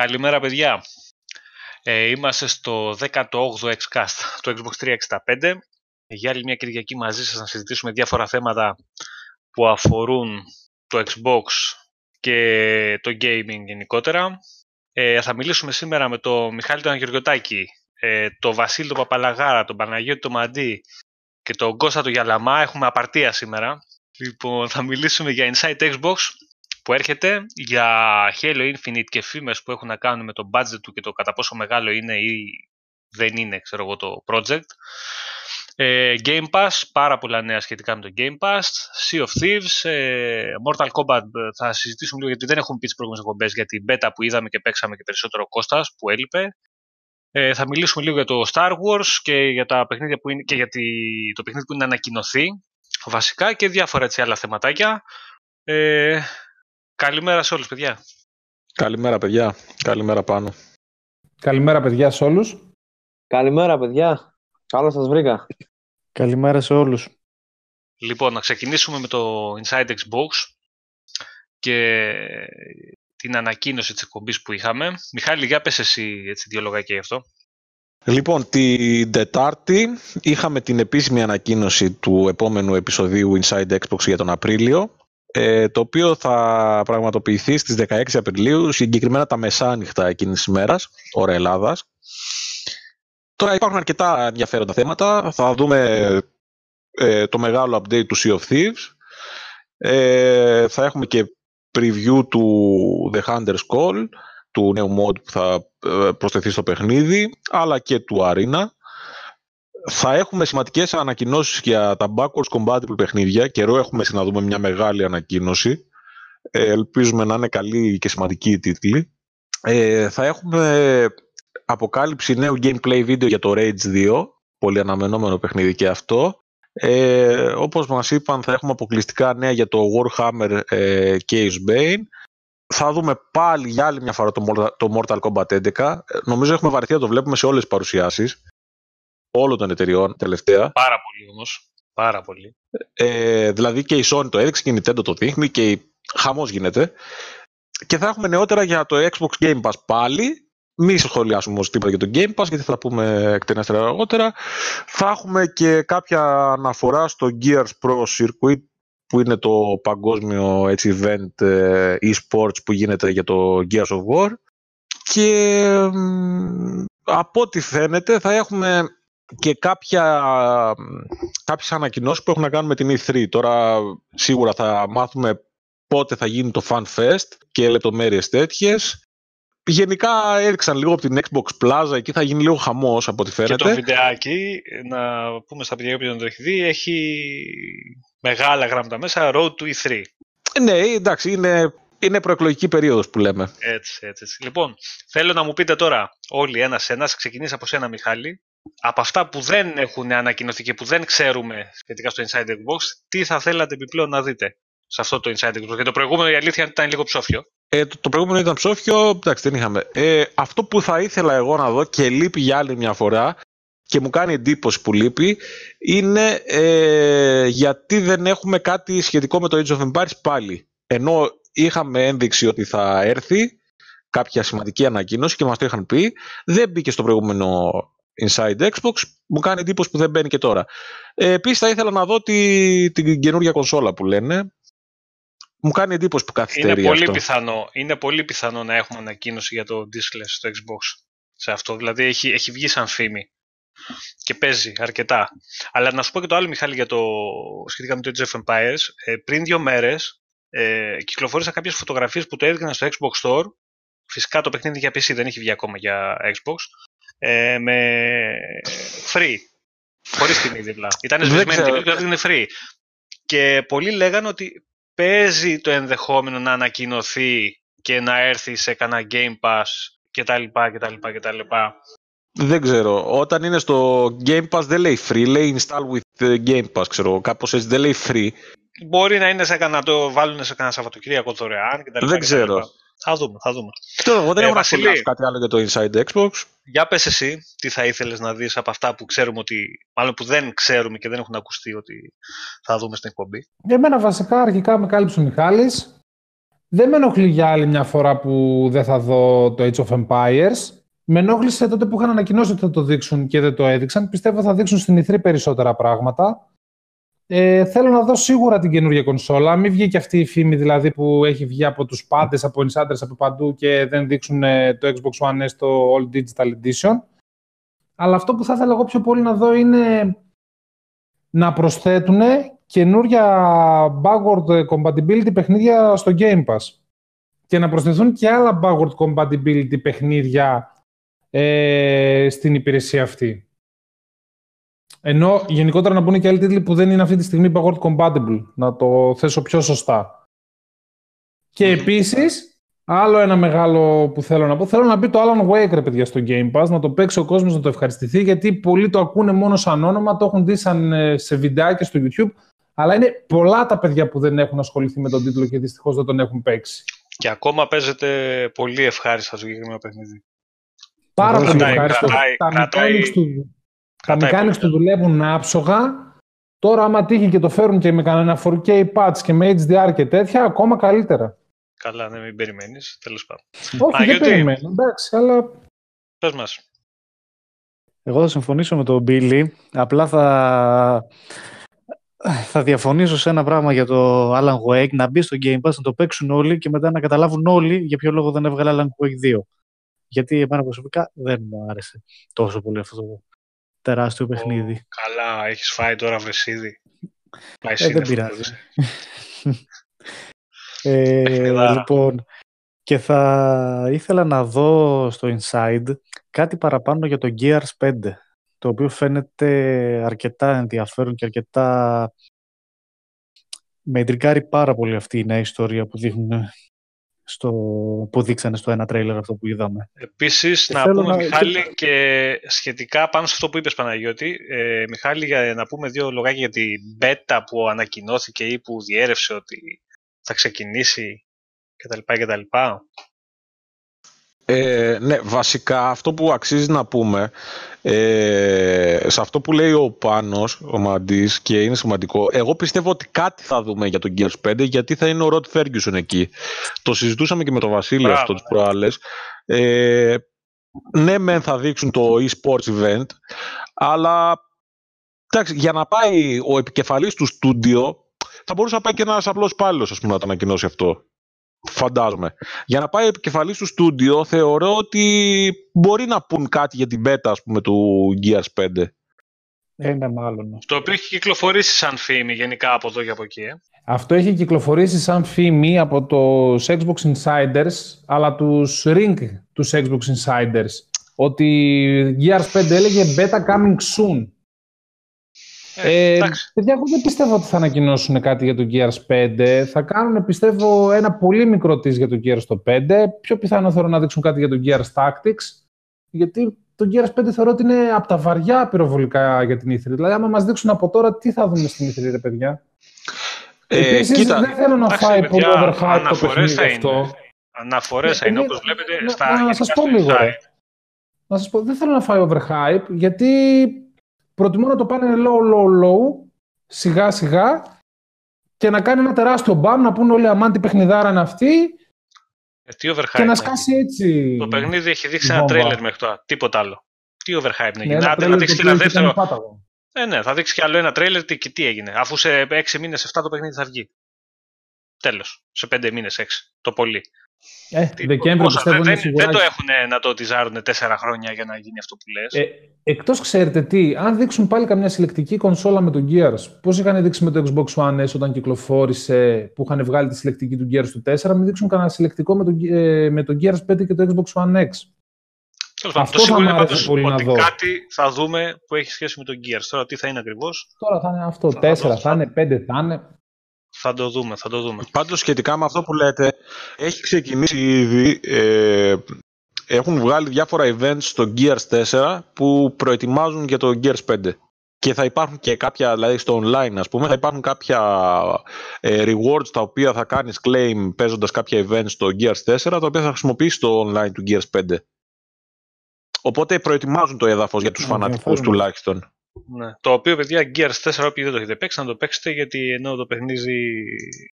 Καλημέρα παιδιά. Ε, είμαστε στο 18ο Xcast του Xbox 365. Για άλλη μια Κυριακή μαζί σας να συζητήσουμε διάφορα θέματα που αφορούν το Xbox και το gaming γενικότερα. Ε, θα μιλήσουμε σήμερα με τον Μιχάλη τον Αγιοργιωτάκη, ε, τον Βασίλη τον Παπαλαγάρα, τον Παναγιώτη τον Μαντί και τον Κώστα τον Γιαλαμά. Έχουμε απαρτία σήμερα. Λοιπόν, θα μιλήσουμε για Inside Xbox που έρχεται, για Halo Infinite και φήμες που έχουν να κάνουν με το budget του και το κατά πόσο μεγάλο είναι ή δεν είναι, ξέρω εγώ, το project. Ε, Game Pass, πάρα πολλά νέα σχετικά με το Game Pass. Sea of Thieves, ε, Mortal Kombat θα συζητήσουμε λίγο γιατί δεν έχουμε πει τις προηγούμενες εκπομπές για την beta που είδαμε και παίξαμε και περισσότερο Κώστας που έλειπε. Ε, θα μιλήσουμε λίγο για το Star Wars και για τα παιχνίδια που είναι και για το παιχνίδι που είναι ανακοινωθεί βασικά και διάφορα έτσι άλλα θεματάκια. Ε, καλημέρα σε όλους παιδιά. Καλημέρα παιδιά. Καλημέρα πάνω. Καλημέρα παιδιά σε όλους. Καλημέρα παιδιά. Καλώς σας βρήκα. Καλημέρα σε όλους. Λοιπόν, να ξεκινήσουμε με το Inside Xbox και την ανακοίνωση της εκπομπής που είχαμε. Μιχάλη, για πες εσύ έτσι, δύο λογάκια γι' αυτό. Λοιπόν, την Τετάρτη είχαμε την επίσημη ανακοίνωση του επόμενου επεισοδίου Inside Xbox για τον Απρίλιο, ε, το οποίο θα πραγματοποιηθεί στις 16 Απριλίου, συγκεκριμένα τα μεσάνυχτα εκείνης της ημέρας, ώρα Ελλάδας. Τώρα υπάρχουν αρκετά ενδιαφέροντα θέματα. Θα δούμε ε, το μεγάλο update του Sea of Thieves. Ε, θα έχουμε και preview του The Hunter's Call, του νέου mod που θα ε, προσθεθεί στο παιχνίδι, αλλά και του Arena. Θα έχουμε σημαντικές ανακοινώσεις για τα backwards compatible παιχνίδια. Καιρό έχουμε να δούμε μια μεγάλη ανακοίνωση. Ε, ελπίζουμε να είναι καλή και σημαντική η τίτλη. Ε, θα έχουμε αποκάλυψη νέου gameplay βίντεο για το Rage 2. Πολύ αναμενόμενο παιχνίδι και αυτό. Ε, όπως μας είπαν θα έχουμε αποκλειστικά νέα για το Warhammer ε, Case Bane. Θα δούμε πάλι για άλλη μια φορά το Mortal Kombat 11. Νομίζω έχουμε βαρεθεί να το βλέπουμε σε όλες τις παρουσιάσεις όλων των εταιριών τελευταία. Πάρα πολύ όμως. Πάρα πολύ. Ε, δηλαδή και η Sony το έδειξε και η Nintendo το δείχνει και η... χαμός γίνεται. Και θα έχουμε νεότερα για το Xbox Game Pass πάλι μη σχολιάσουμε όμως τίποτα για το Game Pass, γιατί θα πούμε εκτενέστερα αργότερα. Θα έχουμε και κάποια αναφορά στο Gears Pro Circuit, που είναι το παγκόσμιο έτσι, event ε, e-sports που γίνεται για το Gears of War. Και από ό,τι φαίνεται θα έχουμε και κάποια, κάποιες ανακοινώσεις που έχουν να κάνουν με την E3. Τώρα σίγουρα θα μάθουμε πότε θα γίνει το Fan Fest και λεπτομέρειες τέτοιες. Γενικά έριξαν λίγο από την Xbox Plaza, εκεί θα γίνει λίγο χαμός από ό,τι φαίνεται. Και το βιντεάκι, να πούμε στα παιδιά που δεν το έχει δει, έχει μεγάλα γράμματα μέσα, Road to E3. Ναι, εντάξει, είναι, είναι προεκλογική περίοδος που λέμε. Έτσι, έτσι, έτσι. Λοιπόν, θέλω να μου πείτε τώρα όλοι ένα-ένα, ξεκινήσει από σένα Μιχάλη, από αυτά που δεν έχουν ανακοινωθεί και που δεν ξέρουμε σχετικά στο Inside Xbox, τι θα θέλατε επιπλέον να δείτε σε αυτό το Inside Xbox. Γιατί το προηγούμενο η αλήθεια ήταν λίγο ψόφιο. Ε, το, το, προηγούμενο ήταν ψόφιο, εντάξει δεν είχαμε. Ε, αυτό που θα ήθελα εγώ να δω και λείπει για άλλη μια φορά και μου κάνει εντύπωση που λείπει είναι ε, γιατί δεν έχουμε κάτι σχετικό με το Age of Empires πάλι. Ενώ είχαμε ένδειξη ότι θα έρθει κάποια σημαντική ανακοίνωση και μας το είχαν πει, δεν μπήκε στο προηγούμενο Inside Xbox, μου κάνει εντύπωση που δεν μπαίνει και τώρα. Ε, Επίσης θα ήθελα να δω τη, την καινούργια κονσόλα που λένε, μου κάνει εντύπωση που καθυστερεί είναι πολύ αυτό. Πιθανό, είναι πολύ πιθανό να έχουμε ανακοίνωση για το diskless στο Xbox. Σε αυτό. Δηλαδή έχει, έχει βγει σαν φήμη. Και παίζει αρκετά. Αλλά να σου πω και το άλλο, Μιχάλη, για το, σχετικά με το Age of Empires. Ε, πριν δύο μέρες ε, κυκλοφόρησα κάποιες φωτογραφίες που το έδειχναν στο Xbox Store. Φυσικά το παιχνίδι για PC δεν έχει βγει ακόμα για Xbox. Ε, με free. Χωρίς τιμή δίπλα. Ήταν σβησμένη τιμή και είναι free. Και πολλοί λέγανε ότι παίζει το ενδεχόμενο να ανακοινωθεί και να έρθει σε κανένα Game Pass κτλ. κτλ, κτλ. Δεν ξέρω. Όταν είναι στο Game Pass δεν λέει free, λέει install with Game Pass, ξέρω. Κάπως έτσι δεν λέει free. Μπορεί να είναι σε κανένα, το βάλουν σε κανένα Σαββατοκύριακο δωρεάν κτλ. Δεν ξέρω. Θα δούμε, θα δούμε. Τώρα, εγώ δεν ε, έχω να σχολιάσω κάτι άλλο για το Inside Xbox. Για πες εσύ, τι θα ήθελες να δεις από αυτά που ξέρουμε ότι, μάλλον που δεν ξέρουμε και δεν έχουν ακουστεί ότι θα δούμε στην εκπομπή; Για μένα βασικά αρχικά με κάλυψε ο Μιχάλης. Δεν με ενοχλεί για άλλη μια φορά που δεν θα δω το Age of Empires. Με ενόχλησε τότε που είχαν ανακοινώσει ότι θα το δείξουν και δεν το έδειξαν. Πιστεύω θα δείξουν στην E3 περισσότερα πράγματα. Ε, θέλω να δω σίγουρα την καινούργια κονσόλα. Μην βγει και αυτή η φήμη δηλαδή που έχει βγει από τους πάντες, από insiders από παντού και δεν δείξουν ε, το Xbox One S στο All Digital Edition. Αλλά αυτό που θα ήθελα εγώ πιο πολύ να δω είναι να προσθέτουν καινούρια backward compatibility παιχνίδια στο Game Pass και να προσθεθούν και άλλα backward compatibility παιχνίδια ε, στην υπηρεσία αυτή. Ενώ γενικότερα να μπουν και άλλοι τίτλοι που δεν είναι αυτή τη στιγμή backward compatible, να το θέσω πιο σωστά. Και επίσης, άλλο ένα μεγάλο που θέλω να πω, θέλω να μπει το Alan Wake, ρε παιδιά, στο Game Pass, να το παίξει ο κόσμος, να το ευχαριστηθεί, γιατί πολλοί το ακούνε μόνο σαν όνομα, το έχουν δει σαν, ε, σε βιντεάκια στο YouTube, αλλά είναι πολλά τα παιδιά που δεν έχουν ασχοληθεί με τον τίτλο και δυστυχώς δεν τον έχουν παίξει. Και ακόμα παίζεται πολύ ευχάριστα το συγκεκριμένο παιχνίδι. Πάρα Εγώ πολύ κρατάει- ευχάριστο. κρατάει- Τα κρατάει- mechanics του, τα κρατάει mechanics πολύ του δουλεύουν άψογα. Τώρα, άμα τύχει και το φέρουν και με κανένα 4K patch και με HDR και τέτοια, ακόμα καλύτερα. Καλά, ναι, μην περιμένεις. Τέλος πάντων. Όχι, δεν γιατί- περιμένω. Εντάξει, αλλά Πες μας. Εγώ θα συμφωνήσω με τον Billy. Απλά θα, θα διαφωνήσω σε ένα πράγμα για το Alan Wake. Να μπει στο Game Pass, να το παίξουν όλοι και μετά να καταλάβουν όλοι για ποιο λόγο δεν έβγαλε Alan Wake 2. Γιατί εμένα προσωπικά δεν μου άρεσε τόσο πολύ αυτό το τεράστιο παιχνίδι. Ω, καλά, έχεις φάει τώρα βρεσίδι. Πάει Ε, σύννεφο, δεν πειράζει. βέβαια. Ε, Παιχνιδάρα. λοιπόν, και θα ήθελα να δω στο Inside κάτι παραπάνω για το Gears 5, το οποίο φαίνεται αρκετά ενδιαφέρον και αρκετά με εντρικάρει πάρα πολύ αυτή η νέα ιστορία που δείχνουν στο, που δείξανε στο ένα τρέιλερ αυτό που είδαμε. Επίσης, Και να θέλω πούμε, να- Μιχάλη, και σχετικά πάνω σε αυτό που είπες, Παναγιώτη, ε, Μιχάλη, για να πούμε δύο λογάκια για την beta που ανακοινώθηκε ή που διέρευσε ότι θα ξεκινήσει κτλ. κτλ. Ε, ναι, βασικά αυτό που αξίζει να πούμε, ε, σε αυτό που λέει ο Πάνος, ο Μαντής και είναι σημαντικό, εγώ πιστεύω ότι κάτι θα δούμε για τον Gears 5 γιατί θα είναι ο Ροτ Ferguson εκεί. Το συζητούσαμε και με τον Βασίλη Μπράβο, αυτό τις ναι. προάλλες. Ε, ναι, μεν θα δείξουν το e-sports event, αλλά εντάξει, για να πάει ο επικεφαλής του στούντιο, θα μπορούσε να πάει και ένας απλός υπάλληλος, ας πούμε, να το ανακοινώσει αυτό. Φαντάζομαι. Για να πάει επικεφαλής του στούντιο, θεωρώ ότι μπορεί να πούν κάτι για την beta, ας πούμε, του Gears 5. Ε, ναι, μάλλον. Το οποίο έχει κυκλοφορήσει σαν φήμη γενικά από εδώ και από εκεί. Ε. αυτό έχει κυκλοφορήσει σαν φήμη από τους Xbox Insiders, αλλά τους Ring, τους Xbox Insiders, ότι Gears 5 έλεγε beta coming soon. Ε, εντάξει. παιδιά, εγώ δεν πιστεύω ότι θα ανακοινώσουν κάτι για το Gears 5. Θα κάνουν, πιστεύω, ένα πολύ μικρό της για το Gears το 5. Πιο πιθανό θέλω να δείξουν κάτι για το Gears Tactics. Γιατί το Gears 5 θεωρώ ότι είναι από τα βαριά πυροβολικά για την E3. Δηλαδή, άμα μας δείξουν από τώρα, τι θα δούμε στην E3, ρε παιδιά; Ε, Επίσης, κοίτα, δεν θέλω να Εντάξει, φάει παιδιά, πολύ overhype το αναφορές παιχνίδι θα είναι. αυτό. Αναφορές θα Ναι, είναι, ναι, όπως βλέπετε, να- στα να γενικά σας πω στο λίγο, site. ρε. Να σας πω, δεν θέλω να φάει overhype, γιατί προτιμώ να το πάνε low, low, low, σιγά σιγά, και να κάνει ένα τεράστιο μπαμ, να πούνε όλοι αμάν τι παιχνιδάρα είναι αυτή, Ε, τι overhype και να είναι. σκάσει έτσι. Το παιχνίδι έχει δείξει η ένα βόμβα. τρέιλερ μέχρι τώρα. Τίποτα άλλο. Τι overhype να Ναι, γίνει. ένα Άντε να τρέλερ δείξει το και ένα οποίο ήταν δεύτερο. πάταγο. Ε, ναι, θα δείξει και άλλο ένα τρέιλερ τι, και τι έγινε. Αφού σε 6 μήνες, 7 το παιχνίδι θα βγει. Τέλος. Σε 5 μήνες, 6. Το πολύ. Ε, Τι- Δεκέμβριο πόσα, πιστεύω δεν, είναι δεν, δεν το σίγουρα. έχουν να το τυζάρουν 4 χρόνια για να γίνει αυτό που λες; Ε, εκτός ξέρετε τι, αν δείξουν πάλι καμιά συλλεκτική κονσόλα με τον Gears, πώς είχαν δείξει με το Xbox One S όταν κυκλοφόρησε, που είχαν βγάλει τη συλλεκτική του Gears του 4, μην δείξουν κανένα συλλεκτικό με τον, ε, με τον Gears 5 και το Xbox One X. Τέλος πάντων, αυτό το θα σίγουρο μ' είναι άρεσε πάντως πολύ να ότι δω. κάτι θα δούμε που έχει σχέση με τον Gears. Τώρα τι θα είναι ακριβώς, Τώρα θα είναι αυτό, Θα 4 δώσω. θα είναι, 5 θα είναι. Θα το δούμε. Θα το δούμε. Πάντως σχετικά με αυτό που λέτε, έχει ξεκινήσει ήδη, ε, έχουν βγάλει διάφορα events στο Gears 4 που προετοιμάζουν για το Gears 5. Και θα υπάρχουν και κάποια, δηλαδή στο online ας πούμε, θα υπάρχουν κάποια ε, rewards τα οποία θα κάνεις claim παίζοντας κάποια events στο Gears 4 τα οποία θα χρησιμοποιήσεις στο online του Gears 5. Οπότε προετοιμάζουν το έδαφος για τους Α, φανατικούς ενδιαφέρον. τουλάχιστον. Ναι. Το οποίο, παιδιά, Gears 4, όποιοι δεν το έχετε παίξει, να το παίξετε γιατί ενώ το παιχνίζει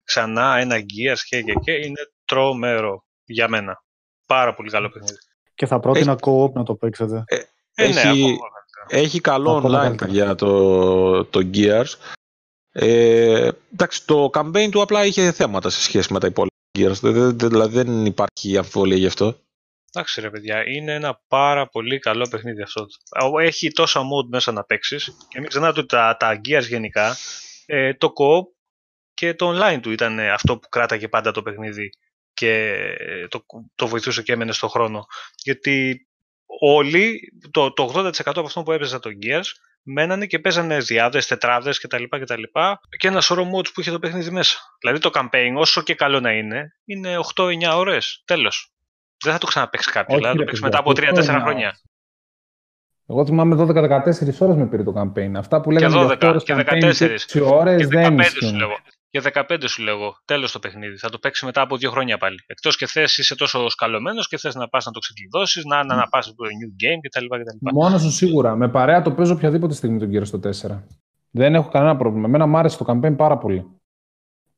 ξανά ένα Gears και, και, και είναι τρομερό για μένα. Πάρα πολύ καλό παιχνίδι. Και θα πρότεινα co-op να το παίξετε. Ε, ναι, Έχει, ακόμα. έχει καλό Ακόμα online καλύτερα. για το, το Gears. Ε, εντάξει, το campaign του απλά είχε θέματα σε σχέση με τα υπόλοιπα Gears. Δεν- δεν- δεν- Δηλαδή δεν υπάρχει αμφιβολία γι' αυτό. Εντάξει ρε παιδιά, είναι ένα πάρα πολύ καλό παιχνίδι αυτό. Έχει τόσα mode μέσα να παίξεις και μην ξεχνάτε ότι τα, τα Gears γενικά, ε, το co και το online του ήταν ε, αυτό που κράταγε πάντα το παιχνίδι και ε, το, το βοηθούσε και έμενε στον χρόνο. Γιατί όλοι, το, το 80% από αυτό που έπαιζε το Gears, μένανε και παίζανε διάδες, τετράδες κτλ. κτλ. Και ένα σωρό modes που είχε το παιχνίδι μέσα. Δηλαδή το campaign, όσο και καλό να είναι, είναι 8-9 ώρες. Τέλος. Δεν θα το ξαναπαίξει κάποιο. Όχι, Δηλαδή θα το ρε παίξει παιδιά, μετά από αυτό 3-4 είναι χρόνια. Εγώ θυμάμαι 12-14 ώρες με πήρε το campaign. Αυτά που λέγανε για 12 8 ώρες και campaign 14. 6 ώρες Και δεν 15 σου ισχύουν. λέγω. Και 15 σου λέγω. Τέλος το παιχνίδι. Θα το παίξει μετά από δύο χρόνια πάλι. Εκτός και θες είσαι τόσο σκαλωμένος και θες να πας να το ξεκλειδώσεις, να, να, να πας στο new game κτλ. κτλ. Μόνος σου σίγουρα. Με παρέα το παίζω οποιαδήποτε στιγμή τον κύριο στο 4. Δεν έχω κανένα πρόβλημα. Εμένα μου άρεσε το campaign πάρα πολύ.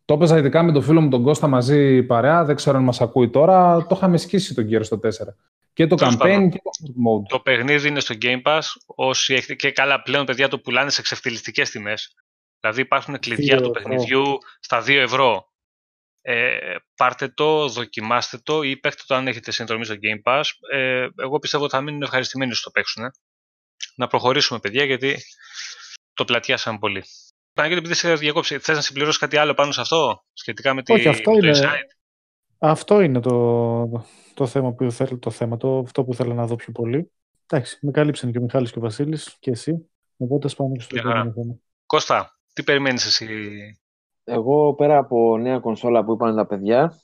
Το έπαιζα ειδικά με τον φίλο μου τον Κώστα μαζί παρέα. Δεν ξέρω αν μας ακούει τώρα. Το είχαμε σκίσει τον κύριο στο 4. Και το Τέλος campaign πάντων. και το hard mode. Το παιχνίδι είναι στο Game Pass. Όσοι έχετε και καλά πλέον, παιδιά, το πουλάνε σε ξεφτυλιστικές τιμές. Δηλαδή υπάρχουν κλειδιά Δύο του ευρώ. παιχνιδιού στα 2 ευρώ. Ε, πάρτε το, δοκιμάστε το ή παίχτε το αν έχετε συνδρομή στο Game Pass. Ε, εγώ πιστεύω ότι θα μείνουν ευχαριστημένοι όσοι το παίξουν. ε. Να προχωρήσουμε, παιδιά, γιατί το πλατιάσαμε πολύ. Παναγιώτη, επειδή σε διακόψει, θες να συμπληρώσεις κάτι άλλο πάνω σε αυτό, σχετικά με τη, Όχι, αυτό το είναι- Inside; Αυτό είναι το, το θέμα που θέλω, το θέμα, το, αυτό που θέλω να δω πιο πολύ. Εντάξει, με κάλυψαν και ο Μιχάλης και ο Βασίλης και εσύ. Οπότε ας πάμε και στο Μια χαρά. επόμενο θέμα. Κώστα, τι περιμένεις εσύ; Εγώ πέρα από νέα κονσόλα που είπαν τα παιδιά,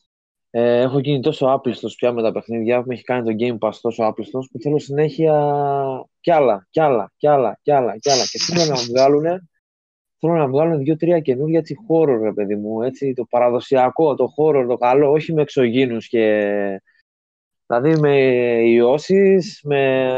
ε, έχω γίνει τόσο άπλιστος πια με τα παιχνίδια που με έχει κάνει το Game Pass τόσο άπλιστος που θέλω συνέχεια κι άλλα, κι άλλα, κι άλλα, κι άλλα, κι άλλα. Και θέλω να βγάλουν, θέλω να βγάλουν δύο-τρία καινούργια έτσι horror, ρε παιδί μου, έτσι το παραδοσιακό, το horror, το καλό, όχι με εξωγήινους και... Δηλαδή με ιώσεις, με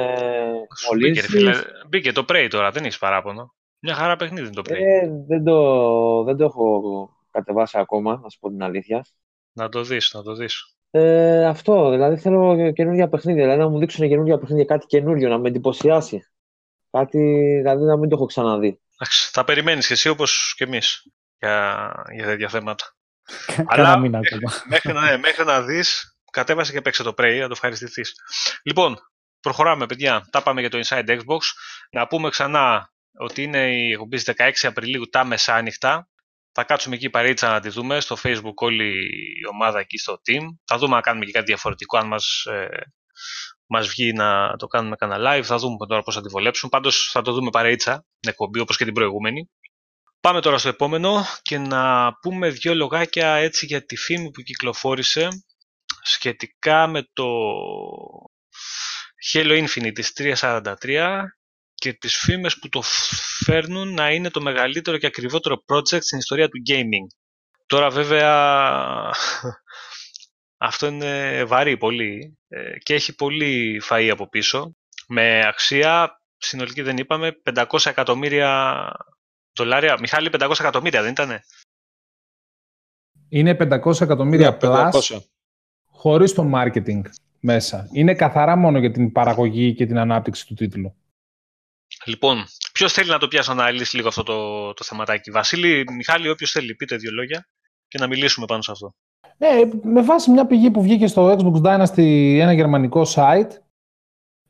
Σου μπήκε, ρε μολύνσεις. φίλε. μπήκε το Prey τώρα, δεν έχεις παράπονο. Μια χαρά παιχνίδι είναι το Prey. Ε, δεν, το, δεν το έχω κατεβάσει ακόμα, να σου πω την αλήθεια. Να το δεις, να το δεις. Ε, αυτό, δηλαδή θέλω καινούργια παιχνίδια, δηλαδή να μου δείξουν καινούργια παιχνίδια, κάτι καινούριο, να με εντυπωσιάσει. Κάτι, δηλαδή να μην το έχω ξαναδεί. Εντάξει, θα περιμένεις και εσύ όπως και εμείς για, για τέτοια θέματα. Κάνα Αλλά μήνα ακόμα. μέχρι, να, ναι, μέχρι να δεις, κατέβασε και παίξε το Prey, να το ευχαριστηθείς. Λοιπόν, προχωράμε παιδιά, τα πάμε για το Inside Xbox. Να πούμε ξανά ότι είναι η εκπομπή στις 16 Απριλίου τα μεσάνυχτα. Θα κάτσουμε εκεί παρήτσα να τη δούμε στο facebook όλη η ομάδα εκεί στο team. Θα δούμε αν κάνουμε και κάτι διαφορετικό, αν μας, ε, μας βγει να το κάνουμε κανένα live. Θα δούμε τώρα πώς θα τη βολέψουν. Πάντως θα το δούμε παρήτσα, την εκπομπή όπως και την προηγούμενη. Πάμε τώρα στο επόμενο και να πούμε δύο λογάκια έτσι για τη φήμη που κυκλοφόρησε σχετικά με το Halo Infinite της 343 και τις φήμες που το φέρνουν να είναι το μεγαλύτερο και ακριβότερο project στην ιστορία του gaming. Τώρα βέβαια αυτό είναι βαρύ πολύ ε, και έχει πολύ φαΐ από πίσω με αξία συνολική δεν είπαμε 500 εκατομμύρια δολάρια. Μιχάλη 500 εκατομμύρια δεν ήτανε; Είναι 500 εκατομμύρια Ναι, plus 500. χωρίς το marketing μέσα. Είναι καθαρά μόνο για την παραγωγή και την ανάπτυξη του τίτλου. Λοιπόν, ποιος θέλει να το πιάσει να αναλύσει λίγο αυτό το, το θεματάκι; Βασίλη, Μιχάλη, όποιος θέλει, πείτε δύο λόγια και να μιλήσουμε πάνω σε αυτό. Ε, με βάση μια πηγή που βγήκε στο Xbox Dynasty, ένα γερμανικό site,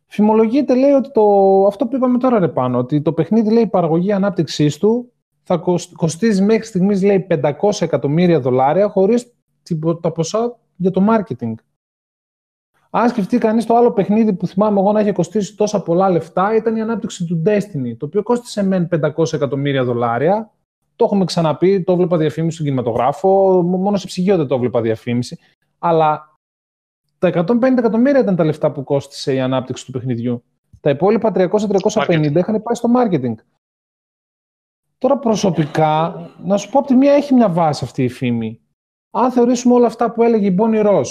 φημολογείται, λέει ότι το, αυτό που είπαμε τώρα ρε πάνω, ότι το παιχνίδι, λέει, η παραγωγή ανάπτυξής του θα κοσ- κοστίζει μέχρι στιγμής, λέει, 500 εκατομμύρια δολάρια χωρίς την- τα ποσά για το marketing. Αν σκεφτεί κανείς το άλλο παιχνίδι που θυμάμαι εγώ να είχε κοστίσει τόσα πολλά λεφτά, ήταν η ανάπτυξη του Destiny, το οποίο κόστησε μεν 500 εκατομμύρια δολάρια, το έχουμε ξαναπεί, το έβλεπα διαφήμιση στον κινηματογράφο, μόνο σε ψυγείο δεν το έβλεπα διαφήμιση. Αλλά τα 150 εκατομμύρια ήταν τα λεφτά που κόστησε η ανάπτυξη του παιχνιδιού. Τα υπόλοιπα 300-350 Marketing. είχαν πάει στο marketing. Τώρα προσωπικά, να σου πω από τη μία έχει μια βάση αυτή η φήμη. Αν θεωρήσουμε όλα αυτά που έλεγε η Bonnie Ross,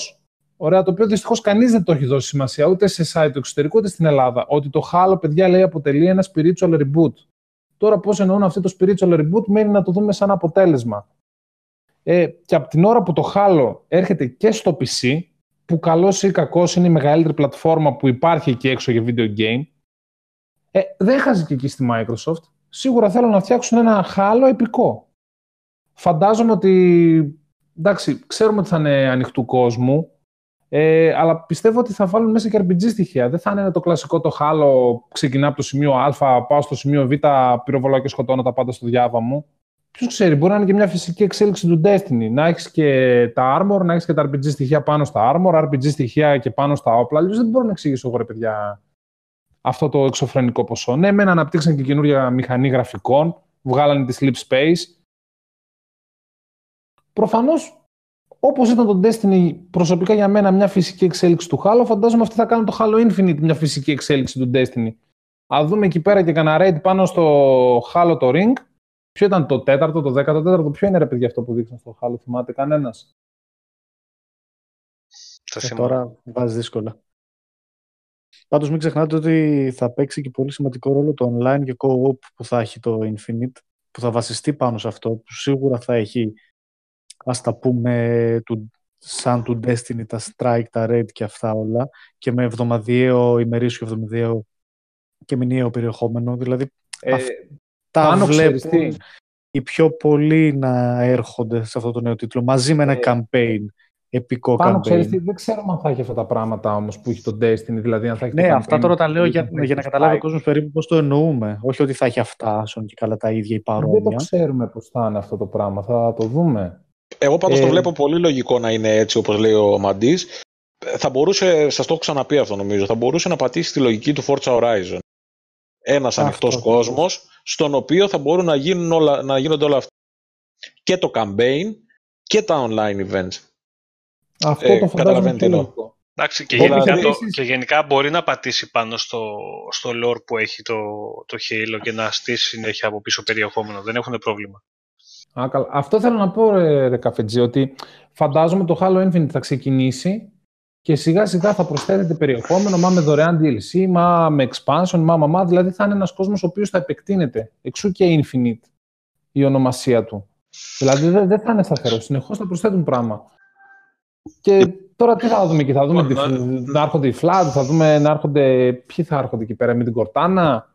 ωραία, το οποίο δυστυχώς κανείς δεν το έχει δώσει σημασία ούτε σε site του εξωτερικού ούτε στην Ελλάδα, ότι το Halo, παιδιά, λέει αποτελεί ένα spiritual reboot. Τώρα, πώς εννοούν αυτό το spiritual reboot, μένει να το δούμε σαν αποτέλεσμα. Ε, και από την ώρα που το Halo έρχεται και στο PC, που καλό ή κακό είναι η μεγαλύτερη πλατφόρμα που υπάρχει εκεί έξω για video game, ε, δεν χάζει και εκεί στη Microsoft. Σίγουρα θέλουν να φτιάξουν ένα Halo επικό. Φαντάζομαι ότι, εντάξει, ξέρουμε ότι θα είναι ανοιχτού κόσμου, ε, αλλά πιστεύω ότι θα βάλουν μέσα και RPG στοιχεία. Δεν θα είναι το κλασικό το χάλο, ξεκινά από το σημείο Α, πάω στο σημείο Β, πυροβολάω και σκοτώνω τα πάντα στο διάβα μου. Ποιος ξέρει, μπορεί να είναι και μια φυσική εξέλιξη του Destiny. Να έχεις και τα armor, να έχεις και τα RPG στοιχεία πάνω στα armor, RPG στοιχεία και πάνω στα όπλα. Αλλιώς δεν μπορώ να εξηγήσω εγώ, ρε παιδιά, αυτό το εξωφρενικό ποσό. Ναι, μεν αναπτύξαν και καινούργια μηχανή γραφικών, βγάλανε τη Sleep Space. Προφανώς Όπως ήταν το Destiny προσωπικά για μένα μια φυσική εξέλιξη του Halo, φαντάζομαι αυτοί θα κάνουν το Halo Infinite μια φυσική εξέλιξη του Destiny. Α δούμε εκεί πέρα και κανένα raid πάνω στο Halo το Ring. Ποιο ήταν το τέταρτο, το δέκατο τέταρτο, ποιο είναι ρε παιδιά αυτό που δείξαν στο Halo, θυμάται κανένας; Και ε, τώρα βάζεις δύσκολα. Πάντως μην ξεχνάτε ότι θα παίξει και πολύ σημαντικό ρόλο το online και co-op που θα έχει το Infinite, που θα βασιστεί πάνω σε αυτό, που σίγουρα θα έχει ας τα πούμε, του, σαν του Destiny, τα Strike, τα Raid και αυτά όλα και με εβδομαδιαίο, ημερήσιο εβδομαδιαίο και μηνιαίο περιεχόμενο. Δηλαδή, ε, αυτά βλέπουν οι πιο πολλοί να έρχονται σε αυτό το νέο τίτλο, μαζί με ένα ε, campaign, επικό πάνω, campaign. Ξέρεις, δεν ξέρουμε αν θα έχει αυτά τα πράγματα όμως που έχει το Destiny, δηλαδή αν θα έχει Ναι, αυτά τώρα τα λέω για, για να καταλάβει ο κόσμος περίπου πώς το εννοούμε. Όχι ότι θα έχει αυτά, σαν και καλά τα ίδια ή παρόμοια. Δεν το ξέρουμε πώς θα είναι αυτό το πράγμα, θα το δούμε. Εγώ πάντως το ε, βλέπω πολύ λογικό να είναι έτσι όπως λέει ο Μαντής. Θα μπορούσε, σας το έχω ξαναπεί αυτό νομίζω, θα μπορούσε να πατήσει τη λογική του Forza Horizon. Ένας ανοιχτός κόσμος, στον οποίο θα μπορούν να, γίνουν όλα, να γίνονται όλα αυτά. Και το campaign και τα online events. Αυτό ε, το φαντάζομαι πολύ Εντάξει, και, γενικά, το, και γενικά μπορεί να πατήσει πάνω στο, στο lore που έχει το, το Halo και να στήσει συνέχεια από πίσω περιεχόμενο. Δεν έχουν πρόβλημα. Α, καλά. Αυτό θέλω να πω, ρε, ρε Καφετζή, ότι φαντάζομαι το Halo Infinite θα ξεκινήσει και σιγά σιγά θα προσθέτεται περιεχόμενο, μα με δωρεάν DLC, μα με expansion, μα, μα, μα δηλαδή θα είναι ένας κόσμος ο οποίος θα επεκτείνεται. Εξού και Infinite η ονομασία του. Δηλαδή δεν, δεν θα είναι σταθερό, συνεχώς θα προσθέτουν πράγμα. Και τώρα τι θα δούμε εκεί, θα δούμε να έρχονται οι Flood, θα δούμε να έρχονται, ποιοι θα έρχονται εκεί πέρα, με την Κορτάνα,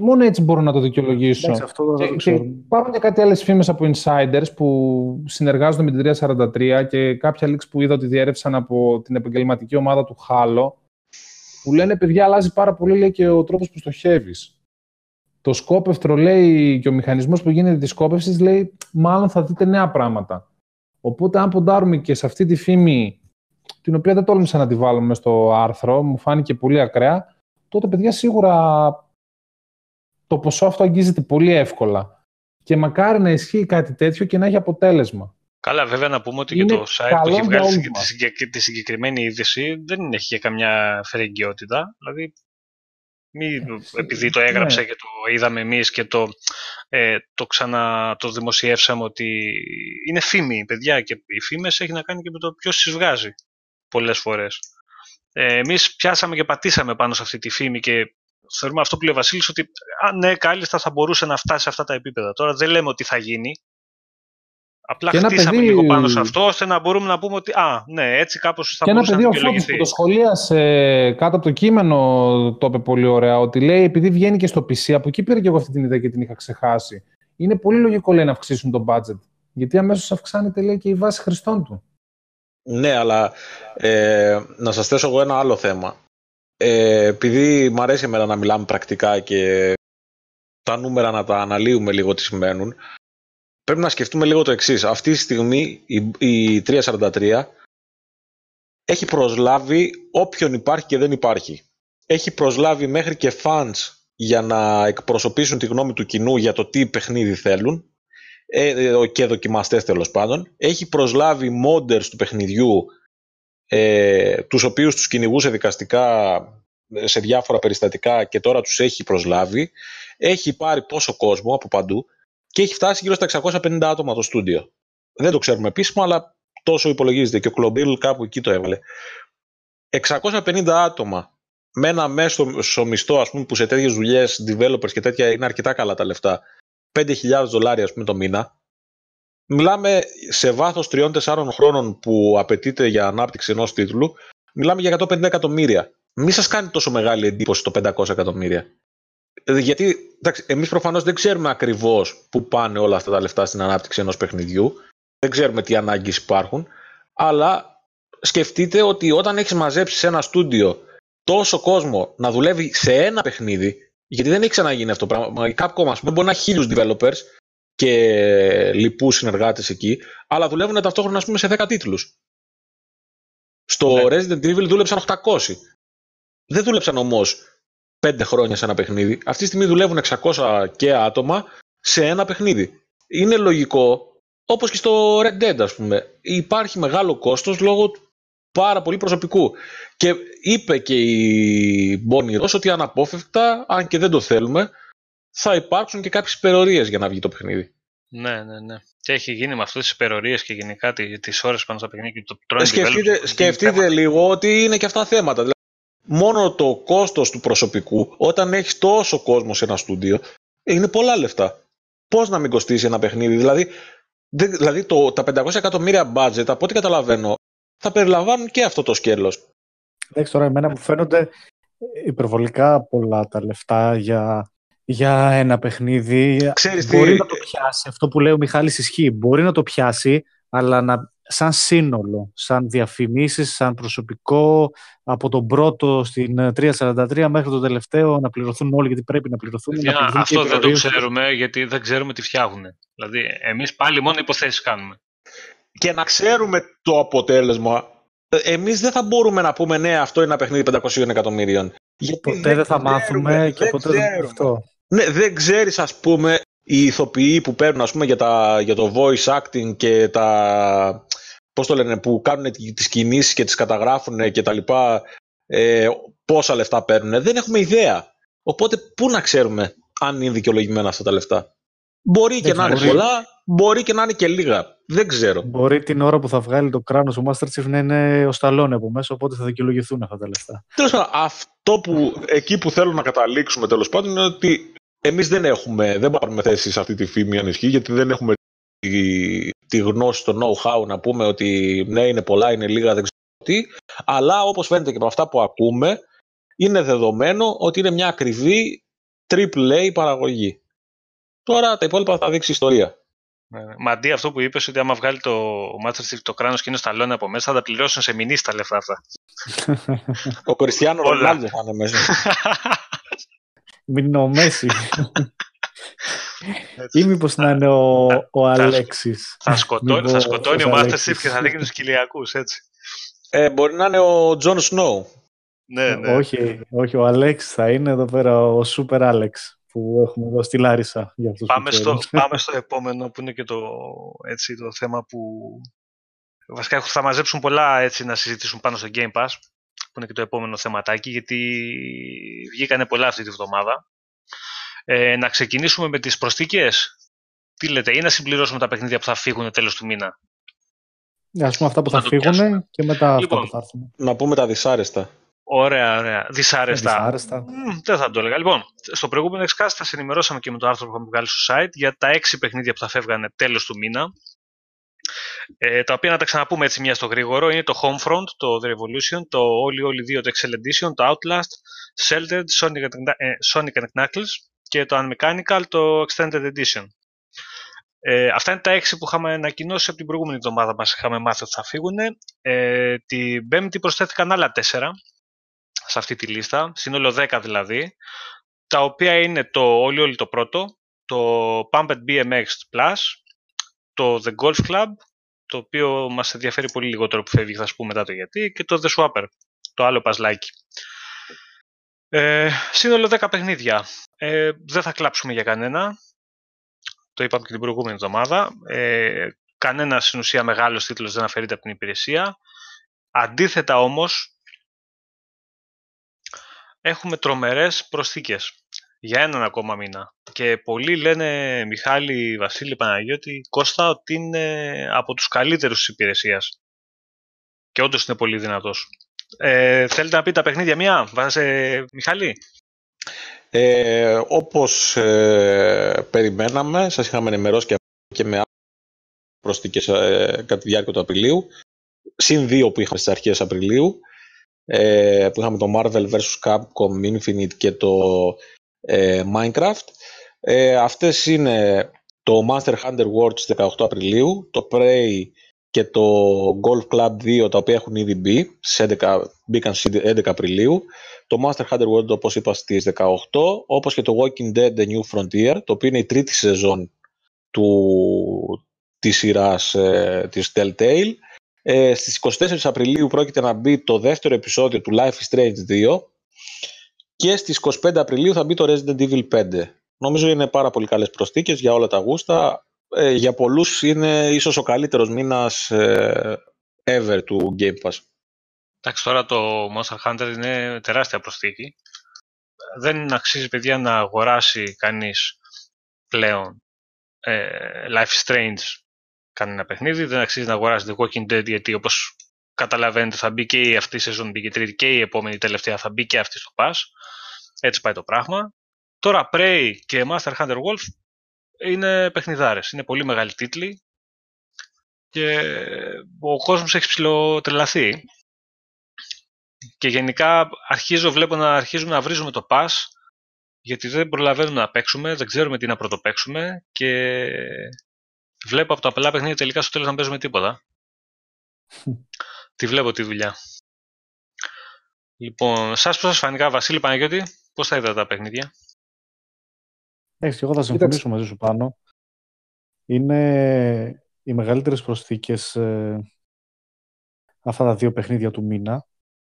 Μόνο έτσι μπορώ να το δικαιολογήσω. Εντάξει, αυτό και, και υπάρχουν και κάτι άλλες φήμες από insiders που συνεργάζονται με την 343 και κάποια leaks που είδα ότι διέρευσαν από την επαγγελματική ομάδα του Χάλο που λένε παιδιά αλλάζει πάρα πολύ λέει, και ο τρόπος που στοχεύεις. Το σκόπευτρο λέει και ο μηχανισμός που γίνεται τη σκόπευση λέει μάλλον θα δείτε νέα πράγματα. Οπότε αν ποντάρουμε και σε αυτή τη φήμη την οποία δεν τόλμησα να τη βάλουμε στο άρθρο, μου φάνηκε πολύ ακραία, τότε παιδιά σίγουρα το ποσό αυτό αγγίζεται πολύ εύκολα. Και μακάρι να ισχύει κάτι τέτοιο και να έχει αποτέλεσμα. Καλά, βέβαια να πούμε ότι και το site που έχει βγάλει τη, τη συγκεκριμένη είδηση δεν έχει και καμιά φερεγγιότητα. Δηλαδή, μη, ε, επειδή το έγραψε ναι. και το είδαμε εμείς και το, ε, το ξανα το δημοσιεύσαμε ότι είναι φήμη, παιδιά, και οι φήμες έχει να κάνει και με το ποιος τις βγάζει πολλές φορές. Ε, εμείς πιάσαμε και πατήσαμε πάνω σε αυτή τη φήμη και θεωρούμε αυτό που λέει ο Βασίλης ότι α, ναι, κάλλιστα θα μπορούσε να φτάσει σε αυτά τα επίπεδα. Τώρα δεν λέμε ότι θα γίνει. Απλά και χτίσαμε παιδί... λίγο πάνω σε αυτό, ώστε να μπορούμε να πούμε ότι α, ναι, έτσι κάπως θα και μπορούσε να δικαιολογηθεί. Και ένα παιδί ο που το σχολίασε κάτω από το κείμενο το είπε πολύ ωραία, ότι λέει επειδή βγαίνει και στο PC, από εκεί πήρε και εγώ αυτή την ιδέα και την είχα ξεχάσει. Είναι πολύ λογικό λέει να αυξήσουν το budget. Γιατί αμέσως αυξάνεται λέει και η βάση χρηστών του. Ναι, αλλά ε, να σας θέσω εγώ ένα άλλο θέμα. Ε, επειδή μου αρέσει εμένα να μιλάμε πρακτικά και τα νούμερα να τα αναλύουμε λίγο τι σημαίνουν, πρέπει να σκεφτούμε λίγο το εξής. Αυτή τη στιγμή η, η 343 έχει προσλάβει όποιον υπάρχει και δεν υπάρχει. Έχει προσλάβει μέχρι και fans για να εκπροσωπήσουν τη γνώμη του κοινού για το τι παιχνίδι θέλουν ε, ε και δοκιμαστές τέλος πάντων. Έχει προσλάβει modders του παιχνιδιού ε, τους οποίους τους κυνηγούσε δικαστικά σε διάφορα περιστατικά και τώρα τους έχει προσλάβει. Έχει πάρει πόσο κόσμο από παντού και έχει φτάσει γύρω στα 650 άτομα το στούντιο. Δεν το ξέρουμε επίσημα, αλλά τόσο υπολογίζεται και ο Κλομπίλ κάπου εκεί το έβαλε. 650 άτομα με ένα μέσο μισθό ας πούμε, που σε τέτοιες δουλειές, developers και τέτοια είναι αρκετά καλά τα λεφτά. 5.000 δολάρια ας πούμε, το μήνα. Μιλάμε σε βάθος 3-4 χρόνων που απαιτείται για ανάπτυξη ενός τίτλου, μιλάμε για 150 εκατομμύρια. Μη σας κάνει τόσο μεγάλη εντύπωση το 500 εκατομμύρια. Ε, γιατί εντάξει, εμείς προφανώς δεν ξέρουμε ακριβώς πού πάνε όλα αυτά τα λεφτά στην ανάπτυξη ενός παιχνιδιού. Δεν ξέρουμε τι ανάγκες υπάρχουν. Αλλά σκεφτείτε ότι όταν έχεις μαζέψει σε ένα στούντιο τόσο κόσμο να δουλεύει σε ένα παιχνίδι, γιατί δεν έχει ξαναγίνει αυτό το πράγμα. Η Capcom, ας πούμε, μπορεί να έχει χίλιους developers και λοιπούς συνεργάτες εκεί, αλλά δουλεύουν ταυτόχρονα ας πούμε, σε 10 τίτλους. Στο ναι. Resident Evil δούλεψαν 800. Δεν δούλεψαν όμως 5 χρόνια σε ένα παιχνίδι. Αυτή τη στιγμή δουλεύουν 600 και άτομα σε ένα παιχνίδι. Είναι λογικό, όπως και στο Red Dead, ας πούμε. Υπάρχει μεγάλο κόστος λόγω πάρα πολύ προσωπικού. Και είπε και η Bonnie Ross ότι αναπόφευκτα, αν και δεν το θέλουμε, θα υπάρξουν και κάποιες υπερορίες για να βγει το παιχνίδι. Ναι, ναι, ναι. Και έχει γίνει με αυτές τις υπερορίες και γενικά τις ώρες πάνω στα παιχνίδια και το τρώνε Σκεφτείτε, σκεφτείτε λίγο ότι είναι και αυτά θέματα. Δηλαδή, μόνο το κόστος του προσωπικού, όταν έχεις τόσο κόσμο σε ένα στούντιο, είναι πολλά λεφτά. Πώς να μην κοστίσει ένα παιχνίδι; Δηλαδή, δηλαδή το, τα 500 εκατομμύρια budget, από ό,τι καταλαβαίνω, θα περιλαμβάνουν και αυτό το σκέλος. Εντάξει, τώρα εμένα μου φαίνονται υπερβολικά πολλά τα λεφτά για, για ένα παιχνίδι. Ξέρεις μπορεί τι... να το πιάσει, αυτό που λέει ο Μιχάλης ισχύει, μπορεί να το πιάσει, αλλά να, σαν σύνολο, σαν διαφημίσεις, σαν προσωπικό, από τον πρώτο στην 343 μέχρι το τελευταίο να πληρωθούν όλοι γιατί πρέπει να πληρωθούν. Για, να αυτό δεν το ξέρουμε γιατί δεν ξέρουμε τι φτιάχνουν. Δηλαδή εμείς πάλι μόνο υποθέσεις κάνουμε και να ξέρουμε το αποτέλεσμα, εμείς δεν θα μπορούμε να πούμε ναι αυτό είναι ένα παιχνίδι 500 εκατομμύριων. Γιατί ποτέ δεν, θα μάθουμε και ποτέ δεν αυτό. Ναι, δεν ξέρεις ας πούμε οι ηθοποιοί που παίρνουν ας πούμε για, τα, για το voice acting και τα πώς το λένε, που κάνουν τις κινήσεις και τις καταγράφουν και τα λοιπά, ε, πόσα λεφτά παίρνουν. Δεν έχουμε ιδέα. Οπότε πού να ξέρουμε αν είναι δικαιολογημένα αυτά τα λεφτά; Μπορεί και να είναι πολλά, μπορεί και να είναι και λίγα. Δεν ξέρω. Μπορεί την ώρα που θα βγάλει το κράνος ο Master Chief να είναι ο Σταλόνε από μέσα, οπότε θα δικαιολογηθούν αυτά τα λεφτά. Τέλος πάντων, αυτό που εκεί που θέλω να καταλήξουμε τέλος πάντων είναι ότι εμείς δεν έχουμε, δεν πάρουμε θέση σε αυτή τη φήμη αν ισχύει, γιατί δεν έχουμε τη, τη γνώση, το know-how να πούμε ότι ναι, είναι πολλά, είναι λίγα, δεν ξέρω τι. Αλλά όπως φαίνεται και από αυτά που ακούμε, είναι δεδομένο ότι είναι μια ακριβή triple A παραγωγή. Τώρα τα υπόλοιπα θα δείξει ιστορία. Ναι, ναι. Μα αντί αυτό που είπες, ότι άμα βγάλει το Master Chief το κράνος και είναι στα λόνια από μέσα, θα τα πληρώσουν σε μηνύς τα λεφτά αυτά. Ο Κριστιανό Ρονάλντο θα είναι μέσα. Μην είναι ο Μέσι. Ή μήπως να είναι ο, ο Αλέξης. Θα, σκοτώνει, θα σκοτώνει ο Master Chief και θα δείχνει τους κοιλιακούς, έτσι. Ε, μπορεί να είναι ο Jon Snow. Ναι, ναι. Όχι, όχι, ο Αλέξης θα είναι εδώ πέρα ο Super Alex που έχουμε εδώ στη Λάρισα. Για αυτούς πάμε, στο, πάμε στο επόμενο που είναι και το, έτσι, το θέμα που βασικά θα μαζέψουν πολλά έτσι, να συζητήσουν πάνω στο Game Pass που είναι και το επόμενο θεματάκι γιατί βγήκανε πολλά αυτή τη βδομάδα. Ε, να ξεκινήσουμε με τις προστίκες. Τι λέτε, ή να συμπληρώσουμε τα παιχνίδια που θα φύγουν τέλος του μήνα. Ναι, ας πούμε αυτά που θα, θα φύγουν και μετά λοιπόν, αυτά που θα έρθουν. Να πούμε τα δυσάρεστα. Ωραία, ωραία. Δυσάρεστα. Δυσάρεστα. δεν θα το έλεγα. Λοιπόν, στο προηγούμενο Xcast θα σε ενημερώσαμε και με το άρθρο που είχαμε βγάλει στο site για τα έξι παιχνίδια που θα φεύγανε τέλος του μήνα. Ε, τα οποία να τα ξαναπούμε έτσι μια στο γρήγορο είναι το Homefront, το The Revolution, το Όλοι Όλοι 2, το Excel Edition, το Outlast, Sheltered, Sonic and, ε, Sonic and Knuckles και το Unmechanical, το Extended Edition. Ε, αυτά είναι τα έξι που είχαμε ανακοινώσει από την προηγούμενη εβδομάδα μας είχαμε μάθει ότι θα φύγουν. Ε, την πέμπτη προσθέθηκαν άλλα τέσσερα σε αυτή τη λίστα, σύνολο 10 δηλαδή, τα οποία είναι το όλοι όλοι το πρώτο, το Pumped BMX Plus, το The Golf Club, το οποίο μας ενδιαφέρει πολύ λιγότερο που φεύγει, θα σου πούμε μετά το γιατί, και το The Swapper, το άλλο παζλάκι. Ε, σύνολο 10 παιχνίδια. Ε, δεν θα κλάψουμε για κανένα. Το είπαμε και την προηγούμενη εβδομάδα. Ε, κανένα στην ουσία μεγάλος τίτλος δεν αφαιρείται από την υπηρεσία. Αντίθετα όμως, έχουμε τρομερές προσθήκες για έναν ακόμα μήνα. Και πολλοί λένε, Μιχάλη, Βασίλη, Παναγιώτη, Κώστα, ότι είναι από τους καλύτερους της υπηρεσίας. Και όντως είναι πολύ δυνατός. Ε, θέλετε να πείτε τα παιχνίδια μία, βάζε, Μιχάλη; Ε, όπως ε, περιμέναμε, σας είχαμε ενημερώσει και, και με προσθήκες ε, κατά τη διάρκεια του Απριλίου. Συν δύο που είχαμε στις αρχές Απριλίου. Ε, που είχαμε το Marvel vs. Capcom Infinite και το ε, Minecraft. Ε, αυτές είναι το Master Hunter World στις 18 Απριλίου, το Prey και το Golf Club 2 τα οποία έχουν ήδη μπει, στις 11, μπήκαν στις 11 Απριλίου, το Master Hunter World όπως είπα στις 18, όπως και το Walking Dead The New Frontier, το οποίο είναι η τρίτη σεζόν του, της σειράς ε, της Telltale. Ε, στις 24 Απριλίου πρόκειται να μπει το δεύτερο επεισόδιο του Life is Strange 2 και στις 25 Απριλίου θα μπει το Resident Evil 5. Νομίζω είναι πάρα πολύ καλές προσθήκες για όλα τα γούστα. Ε, για πολλούς είναι ίσως ο καλύτερος μήνας ε, ever του Game Pass. Εντάξει, τώρα το Monster Hunter είναι τεράστια προσθήκη. Δεν αξίζει, παιδιά, να αγοράσει κανείς πλέον ε, Life Strange κανένα παιχνίδι. Δεν αξίζει να αγοράσει The Walking Dead γιατί όπως καταλαβαίνετε θα μπει και η αυτή η σεζόν μπήκε τρίτη και η επόμενη τελευταία θα μπει και αυτή στο Pass. Έτσι πάει το πράγμα. Τώρα Prey και Master Hunter Wolf είναι παιχνιδάρες. Είναι πολύ μεγάλοι τίτλοι και ο κόσμος έχει ψηλοτρελαθεί. Και γενικά αρχίζω, βλέπω να αρχίζουμε να βρίζουμε το pass γιατί δεν προλαβαίνουμε να παίξουμε, δεν ξέρουμε τι να πρωτοπαίξουμε και βλέπω από τα απλά παιχνίδια τελικά στο τέλος να παίζουμε τίποτα. τη βλέπω τη δουλειά. Λοιπόν, σας πώς σας φανικά, Βασίλη Παναγιώτη, πώς θα είδατε τα παιχνίδια; Εντάξει, εγώ θα συμφωνήσω μαζί σου πάνω. Είναι οι μεγαλύτερες προσθήκες ε, αυτά τα δύο παιχνίδια του μήνα.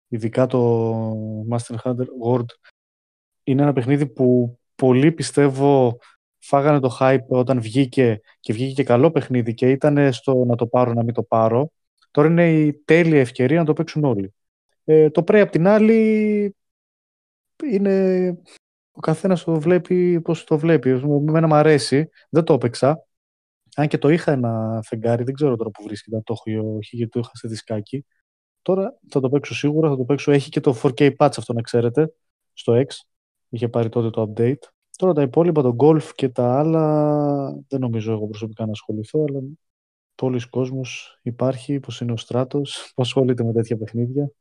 Ειδικά το Master Hunter World είναι ένα παιχνίδι που πολλοί πιστεύω φάγανε το hype όταν βγήκε και βγήκε και καλό παιχνίδι και ήταν στο να το πάρω να μην το πάρω. Τώρα είναι η τέλεια ευκαιρία να το παίξουν όλοι. Ε, το Prey απ' την άλλη είναι ο καθένας το βλέπει πώς το βλέπει. Εμένα μου αρέσει, δεν το έπαιξα. Αν και το είχα ένα φεγγάρι, δεν ξέρω τώρα που βρίσκεται, το έχω γιατί το είχα σε δισκάκι. Τώρα θα το παίξω σίγουρα, θα το παίξω. Έχει και το 4K patch αυτό να ξέρετε, στο X. Είχε πάρει τότε το update. Τώρα τα υπόλοιπα, το golf και τα άλλα, δεν νομίζω εγώ προσωπικά να ασχοληθώ, αλλά πολλοί κόσμος υπάρχει, πως είναι ο στράτος, που ασχολείται με τέτοια παιχνίδια.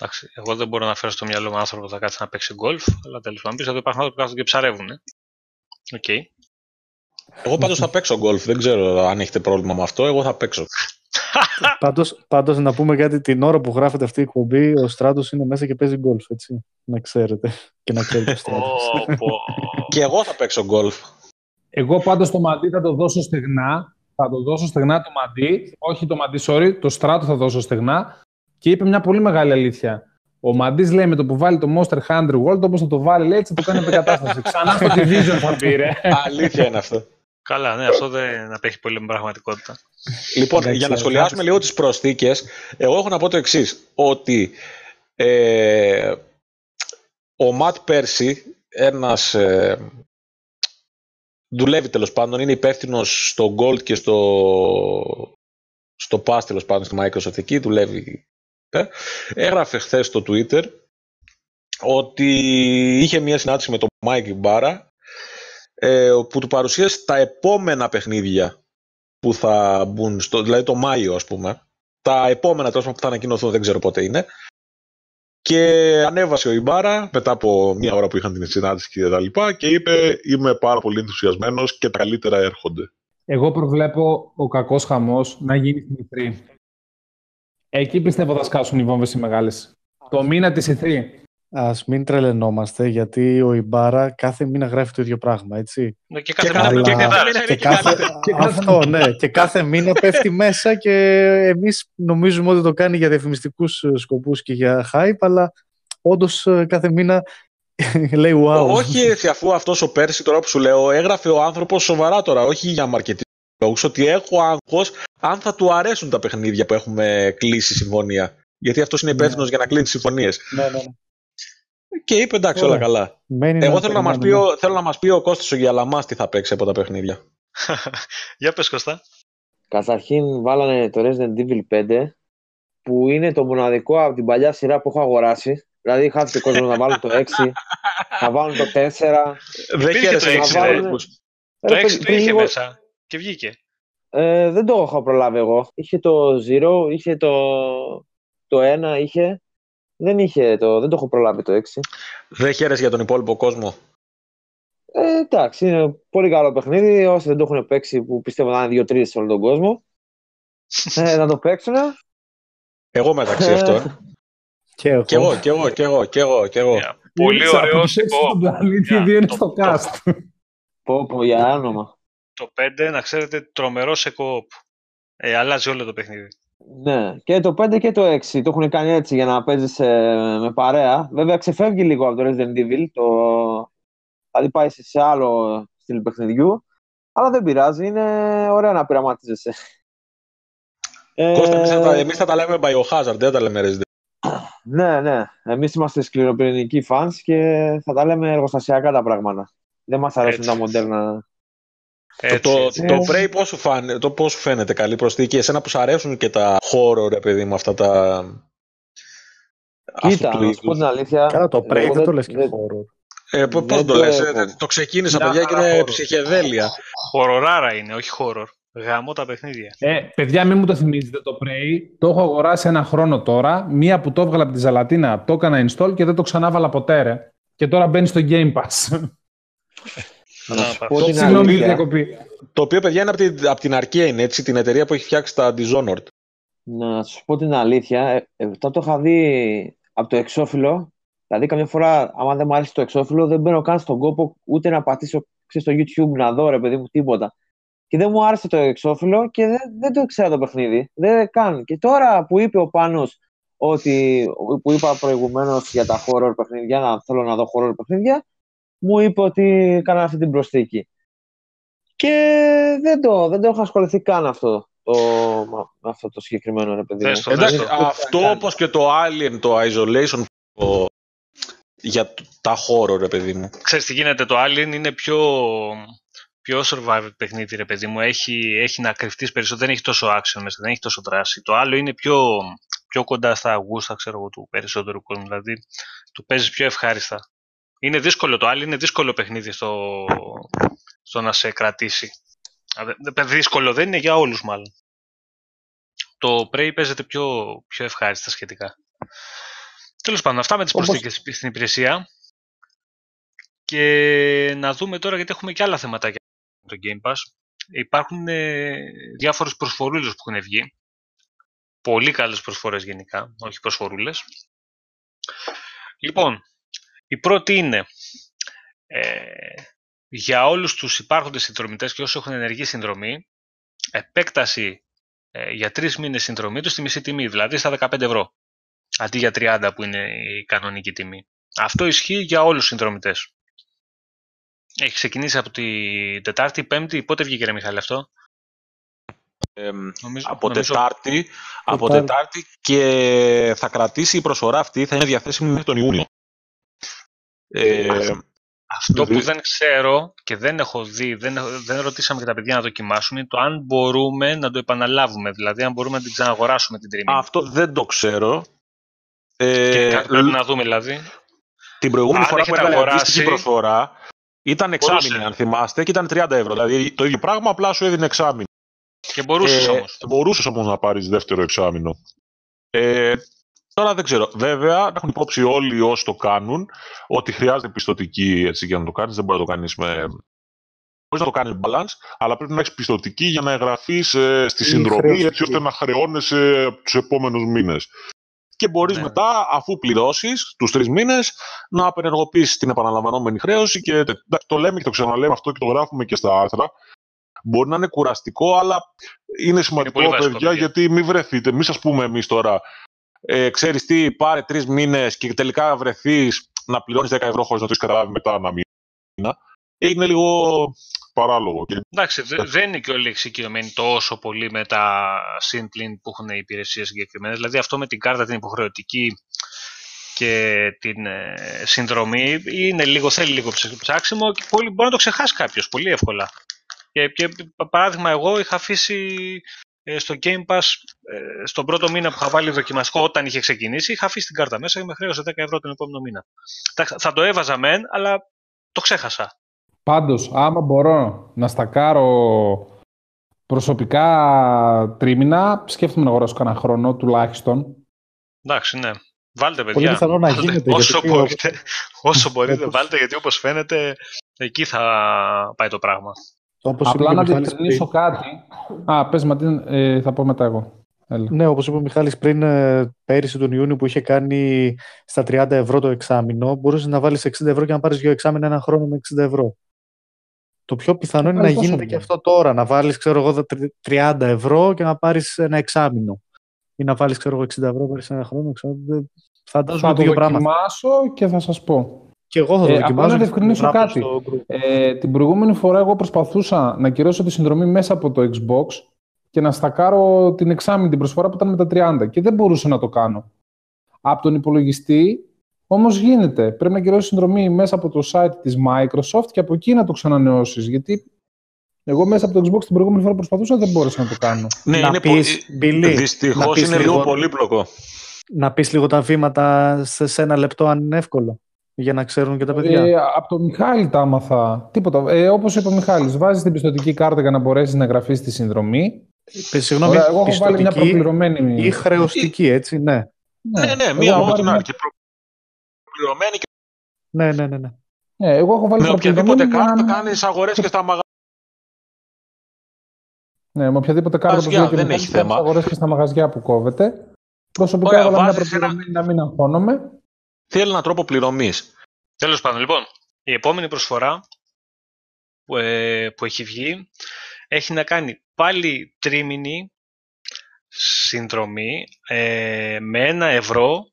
Εντάξει, εγώ δεν μπορώ να φέρω στο μυαλό μου άνθρωπο που θα κάτσει να παίξει γκολφ, αλλά τέλος πάντων πει ότι υπάρχουν άνθρωποι που κάθονται και ψαρεύουν. OK. Okay. Εγώ πάντως θα παίξω γκολφ. Δεν ξέρω αν έχετε πρόβλημα με αυτό. Εγώ θα παίξω. πάντως, πάντως να πούμε κάτι την ώρα που γράφεται αυτή η εκπομπή ο Στράτος είναι μέσα και παίζει γκολφ έτσι να ξέρετε και να ξέρετε ο Στράτος και εγώ θα παίξω γκολφ εγώ πάντως το Μαντή θα το δώσω στεγνά θα το δώσω στεγνά το Μαντή όχι το Μαντή sorry το Στράτο θα δώσω στεγνά και είπε μια πολύ μεγάλη αλήθεια. Ο Μαντής λέει με το που βάλει το Monster Hunter World, όπως θα το βάλει, λέει έτσι θα το κάνει απεγκατάσταση. Ξανά στο Division θα πήρε. Αλήθεια είναι αυτό. Καλά, ναι, αυτό δεν απέχει πολύ με πραγματικότητα. Λοιπόν, για να σχολιάσουμε λίγο τις προσθήκες, εγώ έχω να πω το εξής. Ότι ε, ο Ματ Πέρσι, ένας. Ε, δουλεύει τέλος πάντων, είναι υπεύθυνο στο Gold και στο, στο Pass τέλος πάντων στη Microsoft εκεί, δουλεύει έγραφε χθες στο Twitter ότι είχε μια συνάντηση με τον Mike Μπάρα ε, που του παρουσίασε τα επόμενα παιχνίδια που θα μπουν, στο, δηλαδή το Μάιο ας πούμε. Τα επόμενα τόσο που θα ανακοινωθούν δεν ξέρω πότε είναι. Και ανέβασε ο Ιμπάρα μετά από μια ώρα που είχαν την συνάντηση και τα λοιπά και είπε είμαι πάρα πολύ ενθουσιασμένος και τα καλύτερα έρχονται. Εγώ προβλέπω ο κακός χαμός να γίνει στην Ιθρή. Εκεί πιστεύω θα σκάσουν οι βόμβες οι μεγάλες. Το μήνα της ηθρή. Α μην τρελαινόμαστε, γιατί ο Ιμπάρα κάθε μήνα γράφει το ίδιο πράγμα, έτσι. Ναι, και κάθε μήνα και, και, κάθε, Αυτό, ναι. Και κάθε μήνα πέφτει μέσα και εμείς νομίζουμε ότι το κάνει για διαφημιστικούς σκοπούς και για hype, αλλά όντως ε, κάθε μήνα λέει wow. Όχι έτσι, αφού αυτός ο Πέρσι τώρα που σου λέω έγραφε ο άνθρωπος σοβαρά τώρα, όχι για marketing λόγους, ότι έχω άγχος αν θα του αρέσουν τα παιχνίδια που έχουμε κλείσει συμφωνία. Γιατί αυτός είναι υπεύθυνος ναι. για να κλείνει συμφωνίες. Ναι, ναι. Και είπε εντάξει όλα καλά. Εγώ θέλω να, μας πει, ο, θέλω να μας πει ο Κώστας ο Γιαλαμάς τι θα παίξει από τα παιχνίδια. για πες Κώστα. Καταρχήν βάλανε το Resident Evil 5 που είναι το μοναδικό από την παλιά σειρά που έχω αγοράσει. Δηλαδή χάθηκε κόσμος να βάλουν το 6, να βάλουν το 4. Δεν χαίρεσαι το 6. Το 6 το είχε μέσα. και βγήκε. Ε, δεν το έχω προλάβει εγώ. Είχε το Zero, είχε το, το 1, είχε. Δεν, είχε το, δεν το έχω προλάβει το 6. Δεν χαίρεσαι για τον υπόλοιπο κόσμο. Ε, εντάξει, είναι πολύ καλό παιχνίδι. Όσοι δεν το έχουν παίξει, που πιστεύω να είναι δύο-τρει σε όλο τον κόσμο, ε, να το παίξουν. Εγώ μεταξύ Ε, αυτών. Και εγώ. Κι εγώ, κι εγώ, κι εγώ, κι εγώ, κι εγώ. Μια Πολύ Λίτσα, ωραίος από τους έξι στον πλανήτη, Για δύο είναι το- στο το- cast. Πω, πω, για άνομα. Το 5, να ξέρετε, τρομερός σε κοοπ. Ε, αλλάζει όλο το παιχνίδι. Ναι, και το 5 και το 6 το έχουν κάνει έτσι για να παίζει με παρέα. Βέβαια ξεφεύγει λίγο από το Resident Evil. Το... Δηλαδή πάει σε, σε άλλο στυλ παιχνιδιού. Αλλά δεν πειράζει, είναι ωραίο να πειραματίζεσαι. Ε, Κώστα, εμείς θα, τα, εμείς θα τα λέμε Biohazard, δεν τα λέμε Resident. Ναι, ναι. Εμείς είμαστε σκληροπυρηνικοί fans και θα τα λέμε εργοστασιακά τα πράγματα. Δεν μας αρέσουν Έτσι. τα μοντέρνα. Έτσι, το, έτσι. το, το Prey πώς σου, φάνε, το πώς σου φαίνεται καλή προσθήκη, εσένα που σου αρέσουν και τα horror, ρε παιδί μου, αυτά τα... αυτού Κοίτα, του να σου πω είδους. την αλήθεια. Καλά, το Prey εγώ δεν το λες και δεν- horror. Ε, πώς, πώς δεν το το λες, έχω. ε, το ξεκίνησα Μια παιδιά και χαρά είναι horror. ψυχεδέλεια. Χοροράρα είναι, όχι horror. Γαμώ τα παιχνίδια. Ε, παιδιά, μην μου το θυμίζετε το Prey. Το έχω αγοράσει ένα χρόνο τώρα. Μία που το έβγαλα από τη ζαλατίνα, το έκανα install και δεν το ξανάβαλα ποτέ, ρε. Και τώρα μπαίνει στο Game Pass. Να Να, σου πα- πω την Συγγνώμη για τη αλήθεια. διακοπή. Το οποίο παιδιά είναι από την, από την Arcane, έτσι, την εταιρεία που έχει φτιάξει τα Dishonored. Να σου πω την αλήθεια, ε, ε, όταν το είχα δει από το εξώφυλλο, δηλαδή καμιά φορά, άμα δεν μου άρεσε το εξώφυλλο, δεν μπαίνω καν στον κόπο ούτε να πατήσω ξέρεις, στο YouTube να δω ρε παιδί μου τίποτα. Και δεν μου άρεσε το εξώφυλλο και δεν, δεν το ήξερα το παιχνίδι. Δεν καν. Και τώρα που είπε ο Πάνος ότι, που είπα προηγουμένως για τα horror παιχνίδια, να θέλω να δω horror παιχνίδια, μου είπε ότι έκανα αυτή την προσθήκη. Και δεν το, δεν το έχω ασχοληθεί καν αυτό το, με αυτό το συγκεκριμένο ρε παιδί μου. Δες το, Εντάξει, δες το. αυτό όπως και το Alien, το Isolation, το, για το- τα horror, ρε παιδί μου. Ξέρεις τι γίνεται, το Alien είναι πιο, πιο survival παιχνίδι, ρε παιδί μου. Έχει, έχει να κρυφτείς περισσότερο, δεν έχει τόσο action μέσα, δεν έχει τόσο δράση. Το άλλο είναι πιο, πιο κοντά στα γούστα, ξέρω εγώ, του περισσότερου κόσμου. Δηλαδή, το παίζεις πιο ευχάριστα. Είναι δύσκολο το άλλο, είναι δύσκολο παιχνίδι στο, στο να σε κρατήσει. Α, δε- δε- Δύσκολο δεν είναι για όλους μάλλον. Το Prey παίζεται πιο, πιο ευχάριστα σχετικά. Τέλος πάντων, αυτά με τις Όπως- προσθήκες στην υπηρεσία. Και να δούμε τώρα, γιατί έχουμε και άλλα θέματα για το Game Pass. Υπάρχουν ε, διάφορες προσφορούλες που έχουν βγει. Πολύ καλές προσφορές γενικά, όχι προσφορούλες. Λοιπόν, η πρώτη είναι ε, για όλους τους υπάρχοντες συνδρομητές και όσοι έχουν ενεργή συνδρομή, επέκταση ε, για τρεις μήνες συνδρομή τους στη μισή τιμή, δηλαδή στα 15 ευρώ, αντί για 30 που είναι η κανονική τιμή. Αυτό ισχύει για όλους τους συνδρομητές. Έχει ξεκινήσει από τη Τετάρτη, Πέμπτη, πότε βγήκε ρε Μιχάλη αυτό; Ε, Νομίζω, από, νομίζω- τετάρτη, από Τετάρτη. Τετάρτη και θα κρατήσει η προσφορά αυτή, θα είναι διαθέσιμη μέχρι τον Ιούνιο. Ε, Αυτό που δι- δεν ξέρω και δεν έχω δει, δεν, έχω- δεν ρωτήσαμε και τα παιδιά να δοκιμάσουν, είναι το αν μπορούμε να το επαναλάβουμε. Δηλαδή, αν μπορούμε να την ξαναγοράσουμε την τριμή. αυτό δεν το ξέρω. και Ε, κάτι πρέπει να δούμε, δηλαδή. Την προηγούμενη Αν φορά που έχετε έκανε αγοράσει, αντίστοιχη προσφορά ήταν εξάμηνη, μπορούσε. αν θυμάστε, και ήταν 30 ευρώ. Δηλαδή το ίδιο πράγμα, απλά σου έδινε εξάμηνη. Και μπορούσες Ε, όμως. Μπορούσες όμως να πάρεις δεύτερο εξάμηνο. Ε, τώρα δεν ξέρω. Βέβαια, να έχουν υπόψη όλοι όσοι το κάνουν ότι χρειάζεται πιστοτική έτσι, για να το κάνεις. Δεν μπορεί να το κάνεις με. Μπορείς να το κάνεις balance, αλλά πρέπει να έχεις πιστοτική για να εγγραφείς στη συνδρομή χρεωστική. έτσι ώστε να χρεώνεσαι τους επόμενους μήνες. Και μπορείς Ναι. μετά, αφού πληρώσεις τους τρεις μήνες, να απενεργοποιήσεις την επαναλαμβανόμενη χρέωση. Και τε- εντάξει, το λέμε και το ξαναλέμε αυτό και το γράφουμε και στα άρθρα. Μπορεί να είναι κουραστικό, αλλά είναι σημαντικό, πολύ βασικό, παιδιά, παιδιά. γιατί μην βρεθείτε. Μην σας πούμε εμείς τώρα, ε, ξέρεις τι, πάρε τρεις μήνες και τελικά βρεθείς να πληρώνεις 10 ευρώ χωρίς να το έχεις καταλάβει μετά ένα μήνα. Είναι λίγο παράλογο. Και Εντάξει, δε- δεν είναι και όλοι εξοικειωμένοι τόσο πολύ με τα συμπλήν που έχουν οι υπηρεσίες συγκεκριμένες. Δηλαδή, αυτό με την κάρτα την υποχρεωτική και την ε, συνδρομή είναι λίγο, θέλει λίγο ψ- ψάξιμο και πολύ, μπορεί να το ξεχάσει κάποιος πολύ εύκολα. Και, και πα- παράδειγμα, εγώ είχα αφήσει ε, στο Game Pass ε, στον πρώτο μήνα που είχα βάλει δοκιμαστικό όταν είχε ξεκινήσει, είχα αφήσει την κάρτα μέσα και με χρέωσε 10 ευρώ τον επόμενο μήνα. Εντάξει, Θα το έβαζα μεν, αλλά το ξέχασα. Πάντως, άμα μπορώ να στακάρω Προσωπικά τρίμηνα, σκέφτομαι να αγοράσω κανένα χρόνο τουλάχιστον. Εντάξει, ναι. Βάλτε, παιδιά. Πολύ πιθανό να γίνεται. Όσο γιατί μπορείτε, όσο μπορείτε βάλτε, γιατί όπως φαίνεται, εκεί θα πάει το πράγμα. Όπως Απλά είπε να και ο Μιχάλης διευκρινίσω κάτι. Α, πες Ματίν, ε, θα πω μετά εγώ. Έλα. Ναι, όπως είπε ο Μιχάλης πριν, ε, πέρυσι τον Ιούνιο που είχε κάνει στα 30 ευρώ το εξάμηνο, μπορούσες να βάλεις 60 ευρώ και να πάρεις δύο εξάμηνα ένα χρόνο με 60 ευρώ. Το πιο πιθανό είναι να πάρεις τόσο γίνεται και πολύ. αυτό τώρα, να βάλεις, ξέρω εγώ, τα τρι- 30 ευρώ και να πάρεις ένα εξάμηνο. Ή να βάλεις, ξέρω εγώ, 60 ευρώ, πάρεις ένα χρόνο, ξέρω, δεν- φαντάζομαι Θα το δύο πράγματα. δοκιμάσω και θα σας πω. Και εγώ θα το Ε, δοκιμάσω. απλά να και θα διευκρινίσω το γράψω κάτι. στο group. Ε, την προηγούμενη φορά εγώ προσπαθούσα να κυρώσω τη συνδρομή μέσα από το Xbox και να στακάρω την εξάμηνη την προσφορά που ήταν με τα 30 και δεν μπορούσα να το κάνω. Από τον υπολογιστή όμως γίνεται. Πρέπει να κυρώσεις συνδρομή μέσα από το site της Microsoft και από εκεί να το ξανανεώσεις. Γιατί εγώ μέσα από το Xbox την προηγούμενη φορά προσπαθούσα δεν μπόρεσα να το κάνω. Ναι, Να είναι πεις, πολύ... Billy, να Δυστυχώς πεις είναι λίγο- λίγο πολύπλοκο. Να πεις λίγο τα βήματα σε, σε ένα λεπτό αν είναι εύκολο. Για να ξέρουν και τα παιδιά. Ε, από τον Μιχάλη τα άμαθα. Τίποτα. Ε, όπως είπε ο Μιχάλης, βάζεις την πιστοτική κάρτα για να μπορέσεις να γραφείς τη συνδρομή. Ε, Συγγνώμη, Ωραία, εγώ έχω βάλει μια πιστωτική προπληρωμένη. ή χρεωστική, έτσι, ναι. Ναι, ναι, εγώ μία έχω ό,τι βάλει να μια- και προ- πληρωμένη και Ναι, ναι, ναι. ναι. Ναι, εγώ έχω βάλει με οποιαδήποτε προπληρωμένη για να- κάρτα κάνεις αγορές και στα μαγαζιά. Ναι, με οποιαδήποτε κάρτα που Μαγαζιά, λέει και δεν ο Μιχάλης, έχει θέμα. κάνεις αγορές και στα μαγαζιά που κόβεται. Προσωπικά Ωραία, έβαλα μια βάζεις ένα- προπληρωμένη να μην αγχώνομαι. Θέλει έναν τρόπο πληρωμής. Τέλος πάντων, λοιπόν, η επόμενη προσφορά που, ε, που έχει βγει έχει να κάνει πάλι τρίμηνη συνδρομή ε, με ένα ευρώ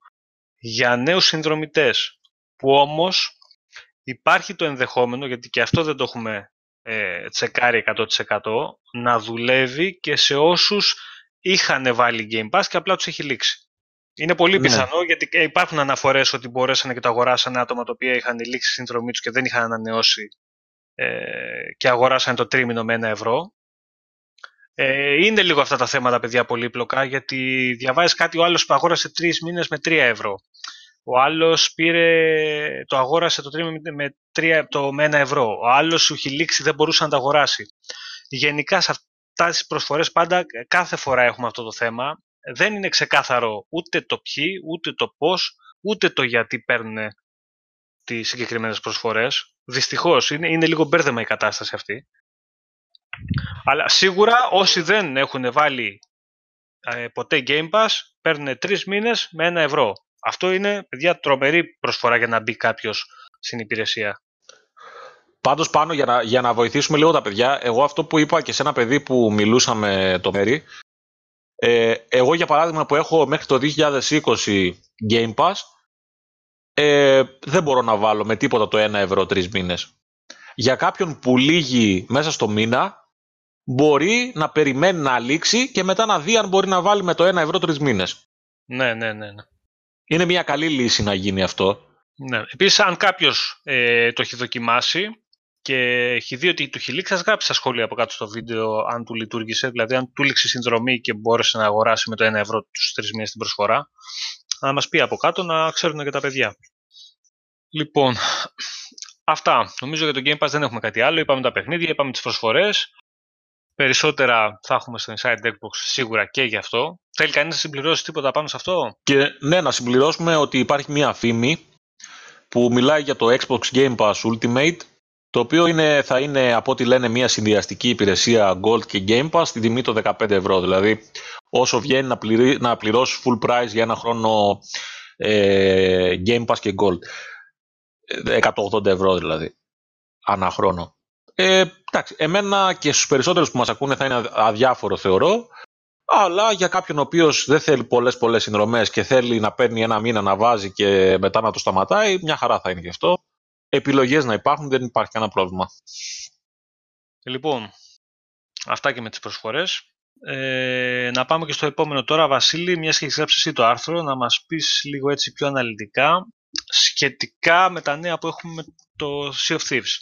για νέους συνδρομητές που όμως υπάρχει το ενδεχόμενο, γιατί και αυτό δεν το έχουμε ε, τσεκάρει 100% να δουλεύει και σε όσους είχαν βάλει Game Pass και απλά τους έχει λήξει. Είναι πολύ Ναι. πιθανό γιατί ε, υπάρχουν αναφορές ότι μπορέσανε και το αγοράσανε άτομα τα οποία είχαν λήξει τη συνδρομή τους και δεν είχαν ανανεώσει ε, και αγοράσανε το τρίμηνο με ένα ευρώ. Ε, είναι λίγο αυτά τα θέματα, παιδιά, πολύπλοκα, γιατί διαβάζεις κάτι, ο άλλος που αγόρασε τρεις μήνες με 3 ευρώ. Ο άλλος πήρε, το αγόρασε το τρίμηνο με, 3, το, με 1 ευρώ. Ο άλλος σου έχει λήξει, δεν μπορούσε να το αγοράσει. Γενικά σε αυτά τις προσφορές πάντα κάθε φορά έχουμε αυτό το θέμα. Δεν είναι ξεκάθαρο ούτε το ποιοι, ούτε το πώς, ούτε το γιατί παίρνουν τις συγκεκριμένες προσφορές. Δυστυχώς είναι, είναι λίγο μπέρδεμα η κατάσταση αυτή. Αλλά σίγουρα όσοι δεν έχουν βάλει ε, ποτέ Game Pass παίρνουν τρεις μήνες με ένα ευρώ. Αυτό είναι, παιδιά, τρομερή προσφορά για να μπει κάποιος στην υπηρεσία. Πάντως πάνω για να, για να βοηθήσουμε λίγο τα παιδιά, εγώ αυτό που είπα και σε ένα παιδί που μιλούσαμε το μέρη, ε, εγώ για παράδειγμα που έχω μέχρι το 2020 Game Pass, ε, δεν μπορώ να βάλω με τίποτα το 1 ευρώ τρεις μήνες. Για κάποιον που λύγει μέσα στο μήνα, μπορεί να περιμένει να λήξει και μετά να δει αν μπορεί να βάλει με το 1 ευρώ τρεις μήνες. Ναι, ναι, ναι. ναι. Είναι μια καλή λύση να γίνει αυτό. ναι. Επίσης, αν κάποιος ε, το έχει δοκιμάσει και έχει δει ότι του έχει λήξει, ας γράψει στα σχόλια από κάτω στο βίντεο αν του λειτουργήσε, δηλαδή αν του λήξει η συνδρομή και μπόρεσε να αγοράσει με το 1 ευρώ τους τρεις μήνες την προσφορά, να μας πει από κάτω να ξέρουν και τα παιδιά. Λοιπόν, αυτά. Νομίζω για το Game Pass δεν έχουμε κάτι άλλο. Είπαμε τα παιχνίδια, είπαμε τις προσφορές. Περισσότερα θα έχουμε στο Inside Xbox σίγουρα και γι' αυτό. Θέλει κανείς να συμπληρώσει τίποτα πάνω σε αυτό; Και ναι, να συμπληρώσουμε ότι υπάρχει μια φήμη που μιλάει για το Xbox Game Pass Ultimate, το οποίο είναι, θα είναι από ό,τι λένε μια συνδυαστική υπηρεσία Gold και Game Pass στην τιμή των 15 ευρώ. Δηλαδή, όσο βγαίνει να, πληρεί, να πληρώσεις full price για ένα χρόνο ε, Game Pass και Gold. Ε, 180 ευρώ δηλαδή, ανά χρόνο. Ε, εντάξει, εμένα και στους περισσότερους που μας ακούνε θα είναι αδιάφορο θεωρώ, αλλά για κάποιον ο οποίος δεν θέλει πολλές πολλές συνδρομές και θέλει να παίρνει ένα μήνα να βάζει και μετά να το σταματάει, μια χαρά θα είναι γι' αυτό. Επιλογές να υπάρχουν, δεν υπάρχει κανένα πρόβλημα. Λοιπόν, αυτά και με τις προσφορές. Ε, να πάμε και στο επόμενο τώρα, Βασίλη, μιας και έχεις γράψει εσύ το άρθρο, να μας πεις λίγο έτσι πιο αναλυτικά σχετικά με τα νέα που έχουμε με το Sea of Thieves.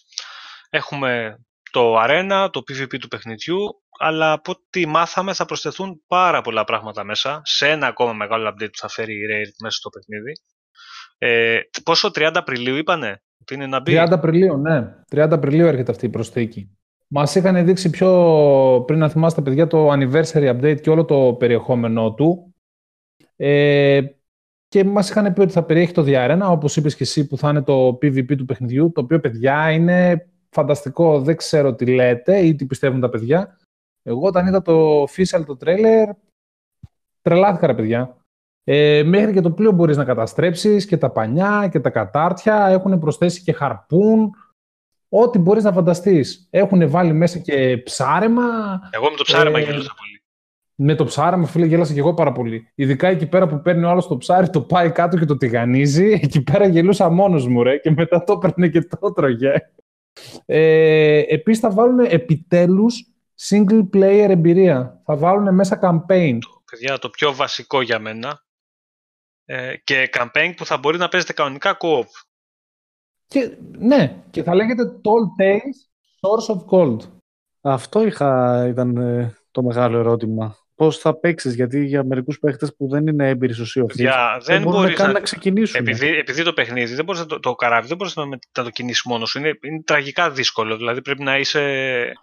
Έχουμε το Arena, το PvP του παιχνιδιού, αλλά από ό,τι μάθαμε θα προσθεθούν πάρα πολλά πράγματα μέσα, σε ένα ακόμα μεγάλο update που θα φέρει η Rare μέσα στο παιχνίδι. Ε, πόσο 30 Απριλίου είπανε; Ότι είναι να μπει. 30 Απριλίου, ναι. 30 Απριλίου έρχεται αυτή η προσθήκη. Μας είχαν δείξει πιο πριν να θυμάστε παιδιά το anniversary update και όλο το περιεχόμενό του. Ε, και μας είχαν πει ότι θα περιέχει το διαρένα, όπως είπες και εσύ, που θα είναι το PvP του παιχνιδιού, το οποίο, παιδιά, είναι φανταστικό. Δεν ξέρω τι λέτε ή τι πιστεύουν τα παιδιά. Εγώ όταν είδα το official, το trailer, τρελάθηκα ρε παιδιά. Ε, μέχρι και το πλοίο μπορείς να καταστρέψεις και τα πανιά και τα κατάρτια. Έχουν προσθέσει και χαρπούν. Ό,τι μπορείς να φανταστείς. Έχουν βάλει μέσα και ψάρεμα. Εγώ με το ψάρεμα ε, γελούσα πολύ. Με το ψάρεμα, φίλε, γέλασα και εγώ πάρα πολύ. Ειδικά εκεί πέρα που παίρνει ο άλλος το ψάρι, το πάει κάτω και το τηγανίζει. Εκεί πέρα γελούσα μόνος μου, ρε. Και μετά το έπαιρνε και το τρώγε. Ε, Επίσης θα βάλουν επιτέλους single player εμπειρία. Θα βάλουν μέσα campaign. Παιδιά, το πιο βασικό για μένα. Ε, και campaign που θα μπορεί να παίζετε κανονικά co-op. Και, ναι, και θα λέγεται Tall Tales Source of Gold. Αυτό είχα, ήταν ε, το μεγάλο ερώτημα πώς θα παίξεις. Γιατί για μερικούς παίχτες που δεν είναι έμπειροι στο Sea δεν, μπορείς να, να ξεκινήσουν. Επειδή, επειδή το παιχνίδι, δεν μπορείς το, το καράβι δεν μπορείς να, να, το κινήσεις μόνος σου. Είναι, είναι τραγικά δύσκολο. Δηλαδή πρέπει να είσαι.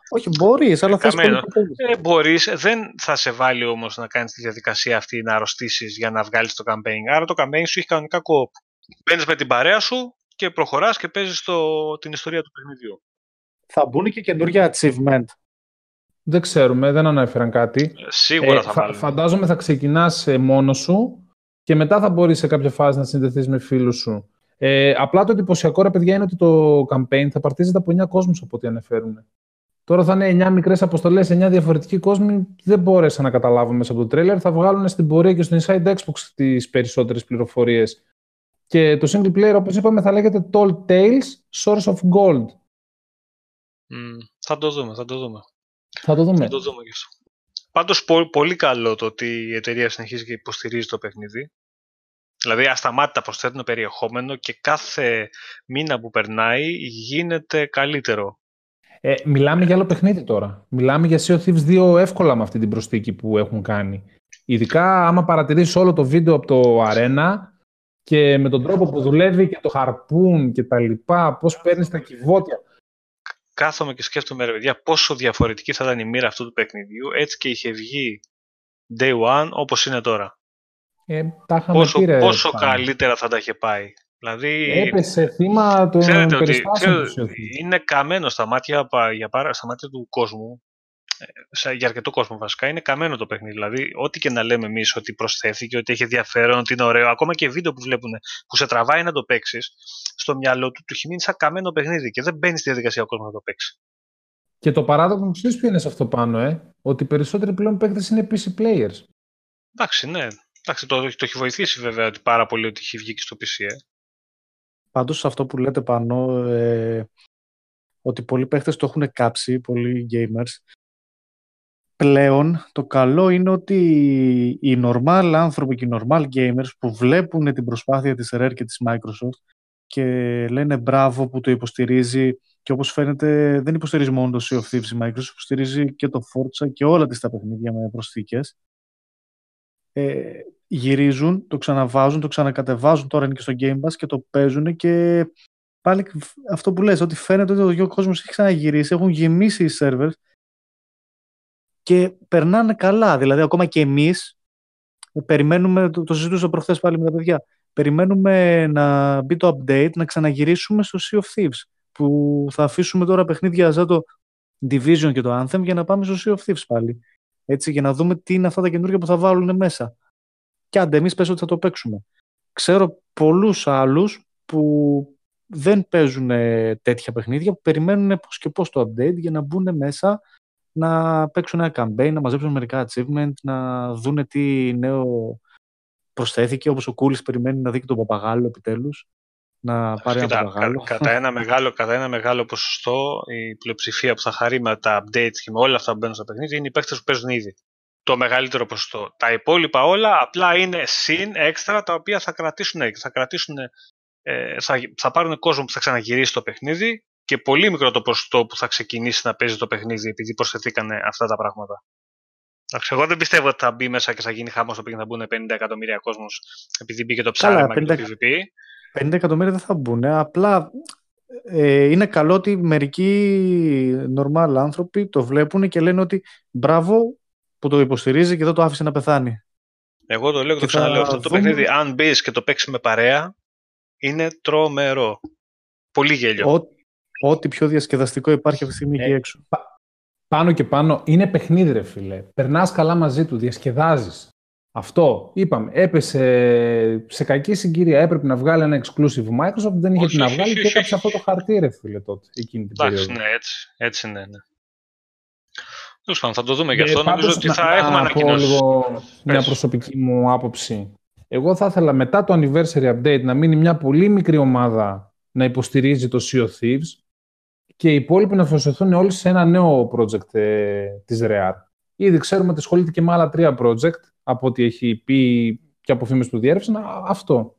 Όχι, μπορείς, αλλά θα ε, Μπορείς, δεν θα σε βάλει όμως να κάνεις τη διαδικασία αυτή να αρρωστήσεις για να βγάλεις το campaign. Άρα το campaign σου έχει κανονικά κόπ. Μπαίνεις με την παρέα σου και προχωράς και παίζεις την ιστορία του παιχνιδιού. Θα μπουν και καινούργια achievement δεν ξέρουμε, δεν ανέφεραν κάτι. Σίγουρα ε, θα βάλουν. Φαντάζομαι θα ξεκινάς ε, μόνος σου και μετά θα μπορείς σε κάποια φάση να συνδεθείς με φίλους σου. Ε, απλά το εντυπωσιακό, ρε παιδιά, είναι ότι το campaign θα παρτίζεται από 9 κόσμους από ό,τι ανεφέρουν. Τώρα θα είναι 9 μικρές αποστολές, 9 διαφορετικοί κόσμοι. Δεν μπόρεσα να καταλάβω μέσα από το τρέλερ. Θα βγάλουν στην πορεία και στο Inside Xbox τις περισσότερες πληροφορίες. Και το single player, όπως είπαμε, θα λέγεται Tall Tales Source of Gold. Mm, θα το δούμε, θα το δούμε. Θα το δούμε. Θα το δούμε Πάντως πολύ καλό το ότι η εταιρεία συνεχίζει και υποστηρίζει το παιχνίδι. Δηλαδή ασταμάτητα προσθέτουν περιεχόμενο και κάθε μήνα που περνάει γίνεται καλύτερο. Ε, μιλάμε για άλλο παιχνίδι τώρα. Μιλάμε για Sea of Thieves 2 εύκολα με αυτή την προσθήκη που έχουν κάνει. Ειδικά άμα παρατηρήσεις όλο το βίντεο από το Arena και με τον τρόπο που δουλεύει και το χαρπούν και τα λοιπά, πώς παίρνεις τα κυβότια κάθομαι και σκέφτομαι, ρε παιδιά, πόσο διαφορετική θα ήταν η μοίρα αυτού του παιχνιδιού, έτσι και είχε βγει day one όπως είναι τώρα. Ε, τα πόσο πόσο καλύτερα θα τα είχε πάει. Δηλαδή, Έπεσε θύμα των περιστάσεων Είναι καμένο στα μάτια, για, στα μάτια του κόσμου για αρκετό κόσμο βασικά, είναι καμένο το παιχνίδι. Δηλαδή, ό,τι και να λέμε εμείς ότι προσθέθηκε, ότι έχει ενδιαφέρον, ότι είναι ωραίο, ακόμα και βίντεο που βλέπουν που σε τραβάει να το παίξεις, στο μυαλό του του έχει μείνει σαν καμένο παιχνίδι και δεν μπαίνει στη διαδικασία ο κόσμος να το παίξει. Και το παράδοξο ξέρει ποιο είναι σε αυτό πάνω, ε; ότι οι περισσότεροι πλέον παίκτες είναι PC players. Εντάξει, ναι. Εντάξει, το, το έχει βοηθήσει βέβαια ότι πάρα πολύ ότι έχει βγει και στο PC. Ε. Πάντως αυτό που λέτε πάνω, ε, ότι πολλοί παίχτες το έχουν κάψει, πολλοί gamers, πλέον το καλό είναι ότι οι normal άνθρωποι και οι normal gamers που βλέπουν την προσπάθεια της Rare και της Microsoft και λένε μπράβο που το υποστηρίζει και όπως φαίνεται δεν υποστηρίζει μόνο το Sea of Thieves η Microsoft, υποστηρίζει και το Forza και όλα τις τα παιχνίδια με προσθήκες. Ε, γυρίζουν, το ξαναβάζουν, το ξανακατεβάζουν τώρα είναι και στο Game Pass και το παίζουν και πάλι αυτό που λες, ότι φαίνεται ότι ο κόσμος έχει ξαναγυρίσει, έχουν γεμίσει οι servers και περνάνε καλά. Δηλαδή, ακόμα και εμείς περιμένουμε, το, το συζητούσα προχθές πάλι με τα παιδιά, περιμένουμε να μπει το update, να ξαναγυρίσουμε στο Sea of Thieves, που θα αφήσουμε τώρα παιχνίδια σαν το Division και το Anthem για να πάμε στο Sea of Thieves πάλι. Έτσι, για να δούμε τι είναι αυτά τα καινούργια που θα βάλουν μέσα. Και άντε, εμείς πες ότι θα το παίξουμε. Ξέρω πολλούς άλλους που δεν παίζουν τέτοια παιχνίδια, που περιμένουν πώς και πώς το update για να μπουν μέσα να παίξουν ένα campaign, να μαζέψουν μερικά achievement, να δούνε τι νέο προσθέθηκε, όπως ο Κούλης περιμένει να δει και τον Παπαγάλο επιτέλους, να πάρει ένα Παπαγάλο. κατά, ένα μεγάλο, κατά ένα μεγάλο ποσοστό η πλειοψηφία που θα χαρεί με τα updates και με όλα αυτά που μπαίνουν στα παιχνίδια είναι οι παίκτες που παίζουν ήδη. Το μεγαλύτερο ποσοστό. Τα υπόλοιπα όλα απλά είναι συν έξτρα τα οποία θα κρατήσουν, θα, κρατήσουν ε, θα, θα πάρουν κόσμο που θα ξαναγυρίσει το παιχνίδι και πολύ μικρό το ποσοστό που θα ξεκινήσει να παίζει το παιχνίδι επειδή προσθεθήκαν αυτά τα πράγματα. Εγώ δεν πιστεύω ότι θα μπει μέσα και θα γίνει χάμος το παιχνίδι θα μπουν 50 εκατομμύρια κόσμος επειδή μπήκε το ψάρεμα και το PvP. 50 εκατομμύρια δεν θα μπουν. Απλά ε, είναι καλό ότι μερικοί normal άνθρωποι το βλέπουν και λένε ότι μπράβο που το υποστηρίζει και δεν το άφησε να πεθάνει. Εγώ το λέω και το ξαναλέω. Αυτό το παιχνίδι, αν μπεις και το παίξεις με παρέα, είναι τρομερό. Πολύ γέλιο. Ό,τι πιο διασκεδαστικό υπάρχει αυτή τη στιγμή εκεί ε, έξω. Πάνω και πάνω είναι παιχνίδι, ρε φίλε. Περνάς καλά μαζί του, διασκεδάζεις. Αυτό, είπαμε, έπεσε σε κακή συγκυρία. Έπρεπε να βγάλει ένα exclusive Microsoft, δεν είχε τι να βγάλει και έκαψε αυτό το χαρτί, ρε φίλε, τότε, εκείνη την Εντάξει, ναι, έτσι, έτσι ναι, ναι. Τέλος πάντων, θα το δούμε και αυτό. Νομίζω ότι θα να, έχουμε ανακοινώσεις. λίγο μια προσωπική μου άποψη. Εγώ θα ήθελα μετά το anniversary update να μείνει μια πολύ μικρή ομάδα να υποστηρίζει το Sea of Thieves και οι υπόλοιποι να αφοσιωθούν όλοι σε ένα νέο project ε, της Rare. Ήδη ξέρουμε ότι ασχολείται και με άλλα τρία project από ό,τι έχει πει και από φήμες του διέρευσαν. Αυτό.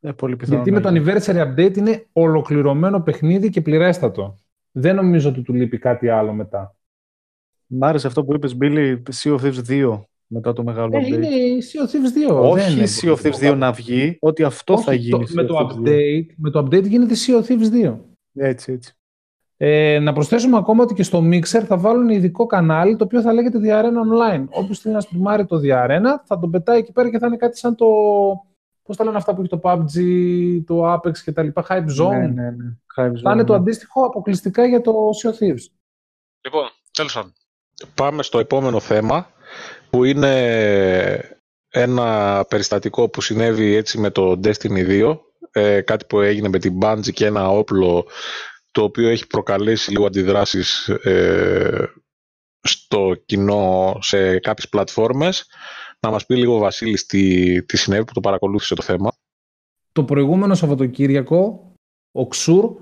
Ε, πολύ Γιατί με το anniversary update είναι ολοκληρωμένο παιχνίδι και πληρέστατο. Δεν νομίζω ότι του λείπει κάτι άλλο μετά. Μ' άρεσε αυτό που είπες, Billy, Sea of Thieves 2 μετά το μεγάλο ε, update. Είναι Sea of Thieves 2. Όχι δεν Sea of Thieves 2 να βγει, ότι αυτό Όχι, θα γίνει. Το, με, το update, με το update γίνεται Sea of Thieves 2. Έτσι, έτσι. Ε, να προσθέσουμε ακόμα ότι και στο Mixer θα βάλουν ειδικό κανάλι το οποίο θα λέγεται Diarena Online. Όποιος θέλει να σπιμάρει το Diarena θα τον πετάει εκεί πέρα και θα είναι κάτι σαν το. Πώς τα λένε αυτά που έχει το PUBG, το Apex και τα λοιπά, Hype Zone. Ναι, ναι, ναι. Hype θα είναι το ναι. αντίστοιχο αποκλειστικά για το Sea of Thieves. Λοιπόν, τέλος πάντων. Πάμε στο επόμενο θέμα που είναι ένα περιστατικό που συνέβη έτσι με το Destiny 2 ε, κάτι που έγινε με την Bungie και ένα όπλο το οποίο έχει προκαλέσει λίγο αντιδράσεις ε, στο κοινό σε κάποιες πλατφόρμες. Να μας πει λίγο ο Βασίλης τι, τι συνέβη που το παρακολούθησε το θέμα. Το προηγούμενο Σαββατοκύριακο ο Ξουρ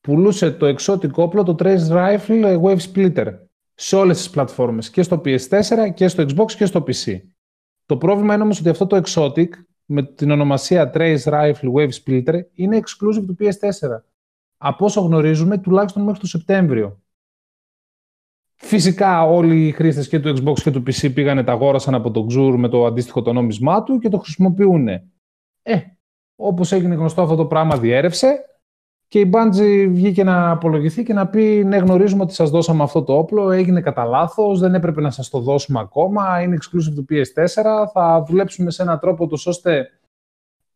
πουλούσε το εξώτικο όπλο, το Trace Rifle Wave Splitter σε όλες τις πλατφόρμες, και στο PS4 και στο Xbox και στο PC. Το πρόβλημα είναι όμως ότι αυτό το exotic με την ονομασία Trace Rifle Wave Splitter είναι exclusive του PS4 από όσο γνωρίζουμε, τουλάχιστον μέχρι το Σεπτέμβριο. Φυσικά όλοι οι χρήστες και του Xbox και του PC πήγανε τα αγόρασαν από το Xur με το αντίστοιχο το νόμισμά του και το χρησιμοποιούν. Ε, όπως έγινε γνωστό αυτό το πράγμα διέρευσε και η Bungie βγήκε να απολογηθεί και να πει ναι γνωρίζουμε ότι σας δώσαμε αυτό το όπλο, έγινε κατά λάθος, δεν έπρεπε να σας το δώσουμε ακόμα, είναι exclusive του PS4, θα δουλέψουμε σε έναν τρόπο τους ώστε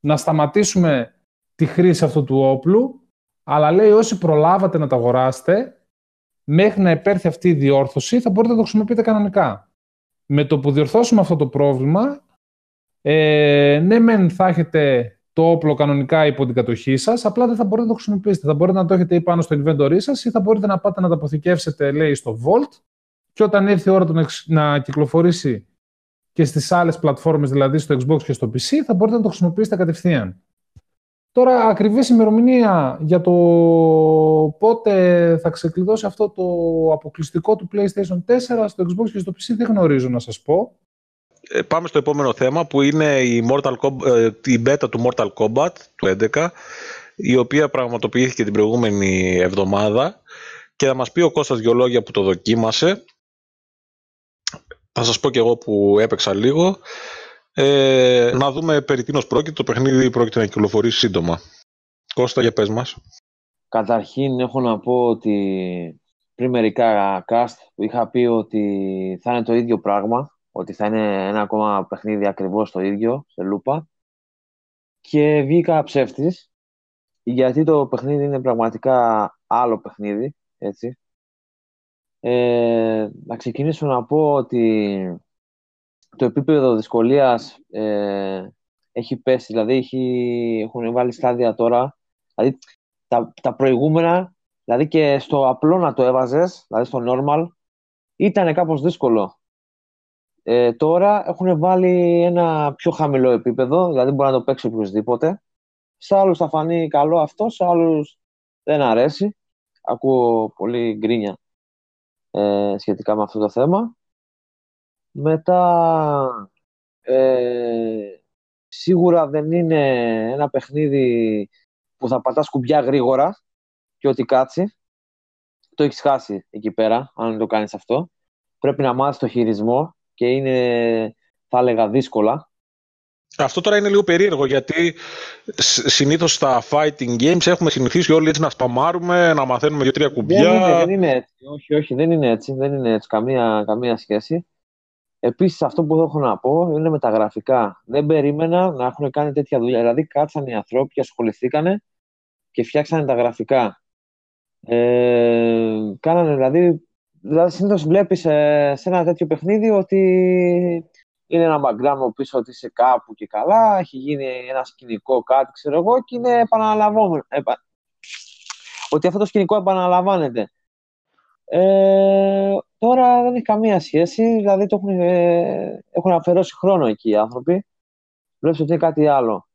να σταματήσουμε τη χρήση αυτού του όπλου αλλά λέει όσοι προλάβατε να τα αγοράσετε, μέχρι να υπέρθει αυτή η διόρθωση, θα μπορείτε να το χρησιμοποιείτε κανονικά. Με το που διορθώσουμε αυτό το πρόβλημα, ε, ναι μεν θα έχετε το όπλο κανονικά υπό την κατοχή σας, απλά δεν θα μπορείτε να το χρησιμοποιήσετε. Θα μπορείτε να το έχετε ή πάνω στο inventory σας ή θα μπορείτε να πάτε να το αποθηκεύσετε, λέει, στο Vault και όταν έρθει η ώρα του να κυκλοφορήσει και στις άλλες πλατφόρμες, δηλαδή στο Xbox και στο PC, θα μπορείτε να το χρησιμοποιήσετε κατευθείαν. Τώρα, ακριβής ημερομηνία για το πότε θα ξεκλειδώσει αυτό το αποκλειστικό του PlayStation 4 στο Xbox και στο PC δεν γνωρίζω να σας πω. Ε, πάμε στο επόμενο θέμα που είναι η, Mortal Kombat, ε, η beta του Mortal Kombat του 11 η οποία πραγματοποιήθηκε την προηγούμενη εβδομάδα και θα μας πει ο Κώστας δυο λόγια που το δοκίμασε. Θα σας πω και εγώ που έπαιξα λίγο. Ε, να δούμε περί τίνος πρόκειται. Το παιχνίδι πρόκειται να κυκλοφορήσει σύντομα. Κώστα, για πες μας. Καταρχήν έχω να πω ότι πριν μερικά cast είχα πει ότι θα είναι το ίδιο πράγμα, ότι θα είναι ένα ακόμα παιχνίδι ακριβώς το ίδιο, σε λούπα. Και βγήκα ψεύτης, γιατί το παιχνίδι είναι πραγματικά άλλο παιχνίδι, έτσι. Ε, να ξεκινήσω να πω ότι το επίπεδο δυσκολίας ε, έχει πέσει, δηλαδή έχει, έχουν βάλει στάδια τώρα, δηλαδή τα, τα προηγούμενα, δηλαδή και στο απλό να το έβαζες, δηλαδή στο normal, ήταν κάπως δύσκολο. Ε, τώρα έχουν βάλει ένα πιο χαμηλό επίπεδο, δηλαδή μπορεί να το παίξει οποιοδήποτε. Σε άλλους θα φανεί καλό αυτό, σε άλλους δεν αρέσει. Ακούω πολύ γκρίνια ε, σχετικά με αυτό το θέμα. Μετά, ε, σίγουρα δεν είναι ένα παιχνίδι που θα πατάς κουμπιά γρήγορα και ό,τι κάτσει. Το έχεις χάσει εκεί πέρα, αν το κάνεις αυτό. Πρέπει να μάθεις το χειρισμό και είναι, θα έλεγα, δύσκολα. Αυτό τώρα είναι λίγο περίεργο γιατί συνήθως στα fighting games έχουμε συνηθίσει όλοι έτσι να σπαμάρουμε, να μαθαίνουμε δύο-τρία κουμπιά. Δεν είναι, δεν είναι έτσι. Όχι, όχι, δεν είναι έτσι. Δεν είναι έτσι. Καμία, καμία σχέση. Επίσης, αυτό που έχω να πω είναι με τα γραφικά. Δεν περίμενα να έχουν κάνει τέτοια δουλειά. Δηλαδή, κάτσαν οι άνθρωποι και ασχοληθήκανε και φτιάξανε τα γραφικά. Ε, κάνανε δηλαδή. Δηλαδή, συνήθως βλέπεις σε, σε ένα τέτοιο παιχνίδι ότι είναι ένα background πίσω ότι είσαι κάπου και καλά, έχει γίνει ένα σκηνικό κάτι, ξέρω εγώ, και είναι επαναλαμβάνομο. Επα... Ότι αυτό το σκηνικό επαναλαμβάνεται. Ε, τώρα δεν έχει καμία σχέση, δηλαδή το έχουν, ε, έχουν αφαιρώσει χρόνο εκεί οι άνθρωποι. Βλέπεις ότι είναι κάτι άλλο.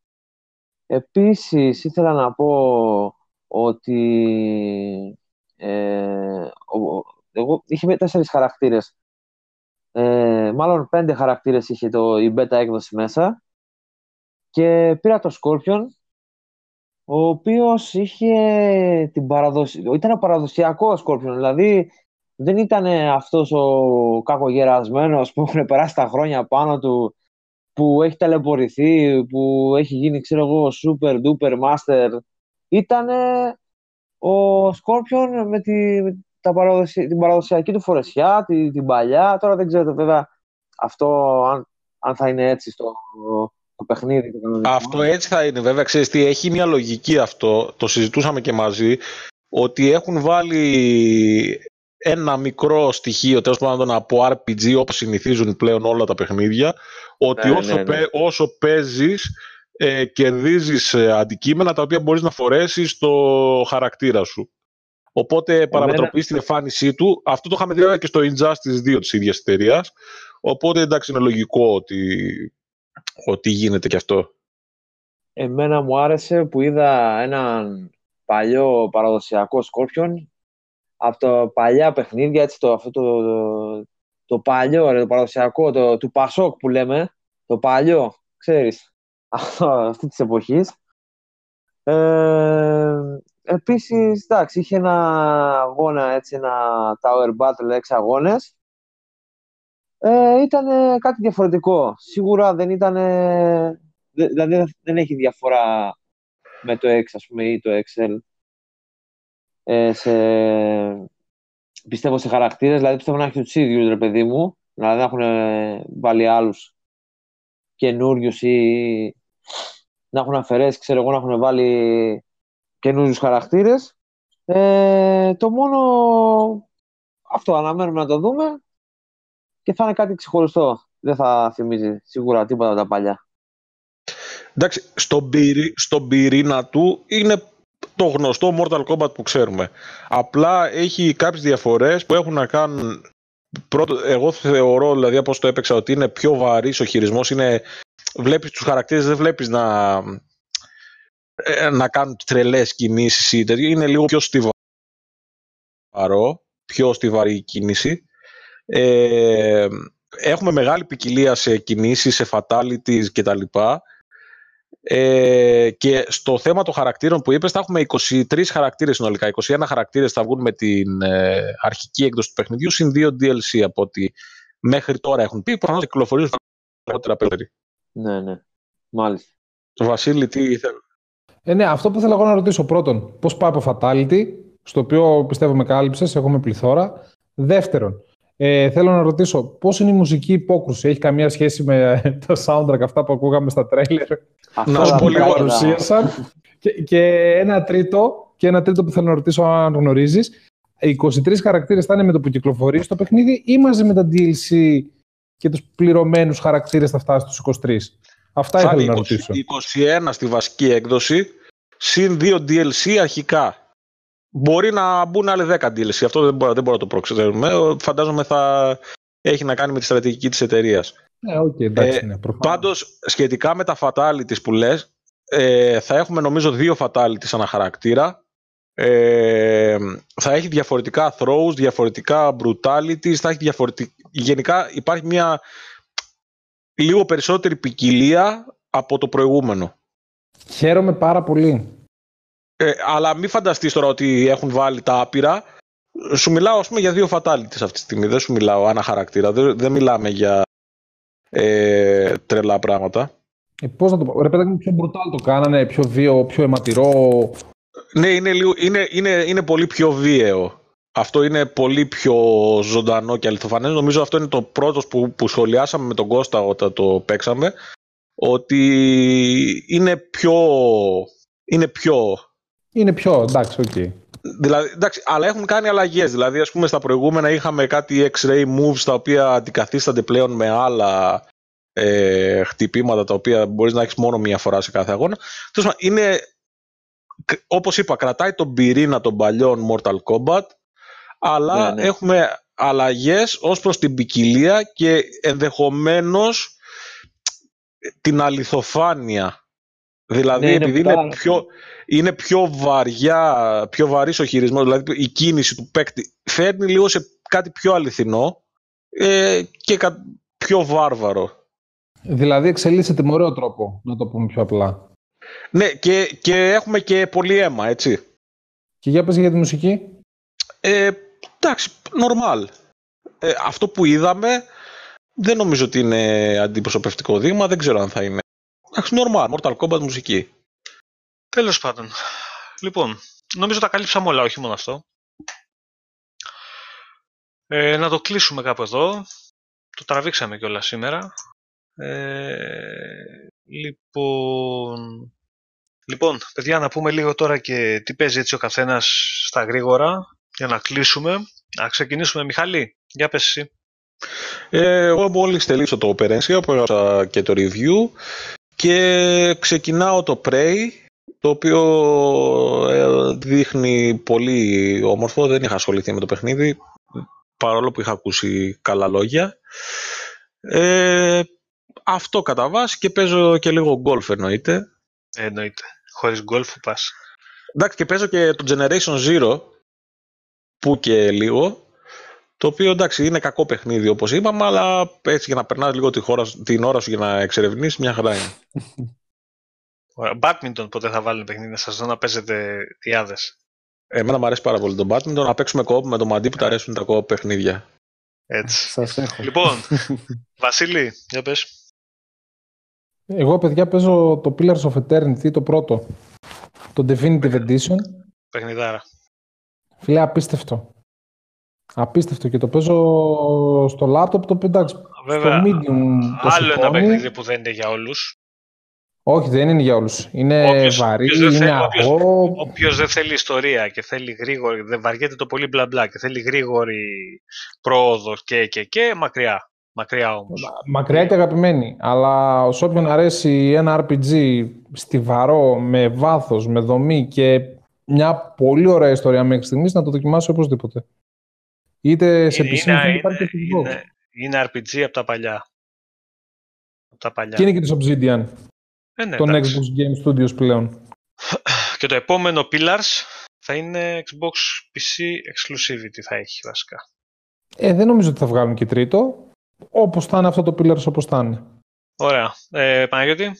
Επίσης, ήθελα να πω ότι ε, εγώ, είχε τέσσερις χαρακτήρες ε, μάλλον πέντε χαρακτήρες είχε το, η beta έκδοση μέσα και πήρα το Scorpion ο οποίος είχε την παραδοση... ήταν ο παραδοσιακός Scorpion δηλαδή δεν ήταν αυτός ο κακογερασμένος που έχουν περάσει τα χρόνια πάνω του που έχει ταλαιπωρηθεί, που έχει γίνει ξέρω εγώ super duper master ήταν ο Scorpion με τη, τα παραδοσια... την παραδοσιακή του φορεσιά, την, την παλιά. Τώρα δεν ξέρω βέβαια αυτό αν, αν θα είναι έτσι στο το παιχνίδι. Το αυτό έτσι θα είναι βέβαια. Ξέρεις τι, έχει μια λογική αυτό, το συζητούσαμε και μαζί, ότι έχουν βάλει ένα μικρό στοιχείο, τέλος πάντων από RPG όπως συνηθίζουν πλέον όλα τα παιχνίδια, ότι ναι, όσο, ναι, ναι. όσο παίζεις ε, κερδίζεις ε, αντικείμενα τα οποία μπορείς να φορέσεις στο χαρακτήρα σου. Οπότε παραμετροποιείς την εμφάνισή του. Αυτό το είχαμε δει και στο Injustice 2 της ίδιας εταιρείας. Οπότε εντάξει, είναι λογικό ότι, ότι γίνεται και αυτό; Εμένα μου άρεσε που είδα έναν παλιό παραδοσιακό Scorpion από τα παλιά παιχνίδια, έτσι, το, αυτό το, το, το παλιό, το παραδοσιακό, το, του Πασόκ που λέμε, το παλιό, ξέρεις, αυτή της εποχής. Ε, Επίσης, εντάξει, είχε ένα αγώνα, έτσι, ένα Tower Battle, έξι αγώνες. Ε, ήταν κάτι διαφορετικό. Σίγουρα δεν ήταν. Δηλαδή δεν έχει διαφορά με το X, ας πούμε, ή το Excel. Ε, σε, πιστεύω σε χαρακτήρες, δηλαδή πιστεύω να έχει τους ίδιους, ρε παιδί μου. Δηλαδή να έχουν βάλει άλλους καινούριους ή να έχουν αφαιρέσεις, ξέρω εγώ, να έχουν βάλει καινούριους χαρακτήρες. Ε, το μόνο αυτό αναμένουμε να το δούμε και θα είναι κάτι ξεχωριστό. Δεν θα θυμίζει σίγουρα τίποτα τα παλιά. Εντάξει, στον, πυρή, στον πυρήνα του είναι το γνωστό Mortal Kombat που ξέρουμε. Απλά έχει κάποιες διαφορές που έχουν να κάνουν... Πρώτο, εγώ θεωρώ, δηλαδή, από το έπαιξα, ότι είναι πιο βαρύς ο χειρισμός. Είναι, βλέπεις τους χαρακτήρες, δεν βλέπεις να, ε, να κάνουν τρελές κινήσεις ή τέτοιο. Είναι λίγο πιο στιβαρό, πιο στιβαρή κίνηση. Ε, έχουμε μεγάλη ποικιλία σε κινήσεις, σε fatalities κτλ. Ε, και στο θέμα των χαρακτήρων που είπες θα έχουμε 23 χαρακτήρες συνολικά. 21 χαρακτήρες θα βγουν με την ε, αρχική έκδοση του παιχνιδιού συν 2 DLC από ότι μέχρι τώρα έχουν πει. Προφανώς κυκλοφορίζουν αργότερα πέρα. Ναι, ναι. Μάλιστα. Βασίλη, τι ήθελε; Ε, ναι, αυτό που θέλω εγώ να ρωτήσω πρώτον, πώς πάει από Fatality, στο οποίο πιστεύω με κάλυψες, έχουμε πληθώρα. Δεύτερον, ε, θέλω να ρωτήσω πώς είναι η μουσική υπόκρουση, έχει καμία σχέση με τα soundtrack αυτά που ακούγαμε στα τρέιλερ; Να σου πω λίγο παρουσίασαν. Και, και, ένα τρίτο, και ένα τρίτο που θέλω να ρωτήσω αν γνωρίζεις. Οι 23 χαρακτήρες θα είναι με το που κυκλοφορεί στο παιχνίδι ή μαζί με τα DLC και τους πληρωμένους χαρακτήρες θα φτάσει στους 23. Αυτά ήθελα να ρωτήσω. 21 στη βασική έκδοση, συν 2 DLC αρχικά. Μπορεί να μπουν άλλοι 10 DLC. Αυτό δεν μπορώ, δεν μπορώ να το προξερούμε. Φαντάζομαι θα έχει να κάνει με τη στρατηγική της εταιρείας. Ε, okay, εντάξει, ε, ναι, πάντως, σχετικά με τα fatalities που λες, ε, θα έχουμε νομίζω δύο fatalities ανά χαρακτήρα. Ε, θα έχει διαφορετικά throws, διαφορετικά brutalities, θα έχει διαφορετικά... Γενικά υπάρχει μια λίγο περισσότερη ποικιλία από το προηγούμενο. Χαίρομαι πάρα πολύ. Ε, αλλά μην φανταστείς τώρα ότι έχουν βάλει τα άπειρα. Σου μιλάω ας πούμε για δύο fatalities αυτή τη στιγμή. Δεν σου μιλάω ένα χαρακτήρα. Δεν, δεν μιλάμε για ε, τρελά πράγματα. Ε, πώς να το πω, ρε παιδάκι μου πιο brutal το κάνανε, πιο βίαιο, πιο αιματηρό. Ναι, είναι, λίγο, είναι, είναι, είναι πολύ πιο βίαιο. Αυτό είναι πολύ πιο ζωντανό και αληθοφανές. Νομίζω αυτό είναι το πρώτο που, που σχολιάσαμε με τον Κώστα όταν το παίξαμε. Ότι είναι πιο... Είναι πιο... Είναι πιο, εντάξει, OK. Okay. Δηλαδή, εντάξει, αλλά έχουν κάνει αλλαγές. Δηλαδή, ας πούμε, στα προηγούμενα είχαμε κάτι X-ray moves τα οποία αντικαθίστανται πλέον με άλλα ε, χτυπήματα τα οποία μπορείς να έχεις μόνο μία φορά σε κάθε αγώνα. Είναι, όπως είπα, κρατάει τον πυρήνα των παλιών Mortal Kombat, αλλά ναι, ναι. έχουμε αλλαγές ως προς την ποικιλία και ενδεχομένως την αληθοφάνεια. Δηλαδή, ναι, επειδή είναι, πιο, είναι πιο βαριά, πιο βαρύς ο χειρισμός, δηλαδή η κίνηση του παίκτη φέρνει λίγο σε κάτι πιο αληθινό ε, και πιο βάρβαρο. Δηλαδή εξελίσσεται με ωραίο τρόπο, να το πούμε πιο απλά. Ναι, και, και έχουμε και πολύ αίμα, έτσι. Και για πες για τη μουσική. Ε, εντάξει, normal. Ε, αυτό που είδαμε δεν νομίζω ότι είναι αντιπροσωπευτικό δείγμα, δεν ξέρω αν θα είναι. Εντάξει, normal, Mortal Kombat μουσική. Τέλος πάντων. Λοιπόν, νομίζω τα καλύψαμε όλα, όχι μόνο αυτό. Ε, να το κλείσουμε κάπου εδώ. Το τραβήξαμε κιόλας σήμερα. Ε, λοιπόν, λοιπόν, παιδιά, να πούμε λίγο τώρα και τι παίζει έτσι ο καθένας στα γρήγορα για να κλείσουμε. Να ξεκινήσουμε, Μιχάλη, για πες εσύ. Ε, εγώ μόλις τελείωσα το Operation, που έγραψα και το review και ξεκινάω το Prey, το οποίο ε, δείχνει πολύ όμορφο, δεν είχα ασχοληθεί με το παιχνίδι, παρόλο που είχα ακούσει καλά λόγια. Ε, αυτό κατά βάση και παίζω και λίγο golf εννοείται. Ε, εννοείται. Χωρίς golf που πας. Εντάξει και παίζω και το Generation Zero που και λίγο το οποίο εντάξει είναι κακό παιχνίδι όπως είπαμε αλλά έτσι για να περνάς λίγο τη χώρα, την ώρα σου για να εξερευνήσεις μια χαρά είναι. Badminton ποτέ θα βάλουν παιχνίδι να σας δω να παίζετε διάδες; Εμένα μου αρέσει πάρα πολύ το badminton να παίξουμε κόπ με το μαντί που τα αρέσουν τα κόπ παιχνίδια. Έτσι. Σας έχω. Λοιπόν, Βασίλη, για πες. Εγώ, παιδιά, παίζω το Pillars of Eternity, το πρώτο. Το Definitive Edition. Παιχνιδάρα. Φίλε, απίστευτο. Απίστευτο και το παίζω στο laptop, το εντάξει, Βέβαια, στο medium το άλλο ένα παιχνίδι που δεν είναι για όλους. Όχι, δεν είναι για όλους. Είναι Όποιος- βαρύ, όποιος δεν είναι θέλει- όποιος- αργό. Όποιος δεν θέλει ιστορία και θέλει γρήγορη, δεν βαριέται το πολύ μπλα μπλα και θέλει γρήγορη πρόοδο και και και, μακριά. Μακριά όμως. Μα- Μακριά και αγαπημένη. Αλλά σε όποιον αρέσει ένα RPG στιβαρό, με βάθος, με δομή και μια πολύ ωραία ιστορία μέχρι στιγμής, να το δοκιμάσει οπωσδήποτε. Είτε σε Είναι- PC, είναι, είτε υπάρχει είναι, και στο Xbox. είναι, είναι RPG από τα παλιά. Από τα παλιά. Και είναι και της Obsidian, Ε, ναι, των εντάξει. Xbox Game Studios πλέον. Και το επόμενο Pillars θα είναι Xbox PC Exclusivity θα έχει βασικά. Ε, δεν νομίζω ότι θα βγάλουν και τρίτο. Όπως θα είναι αυτό το Pillars, όπως θα είναι. Ωραία. Ε, Παναγιώτη;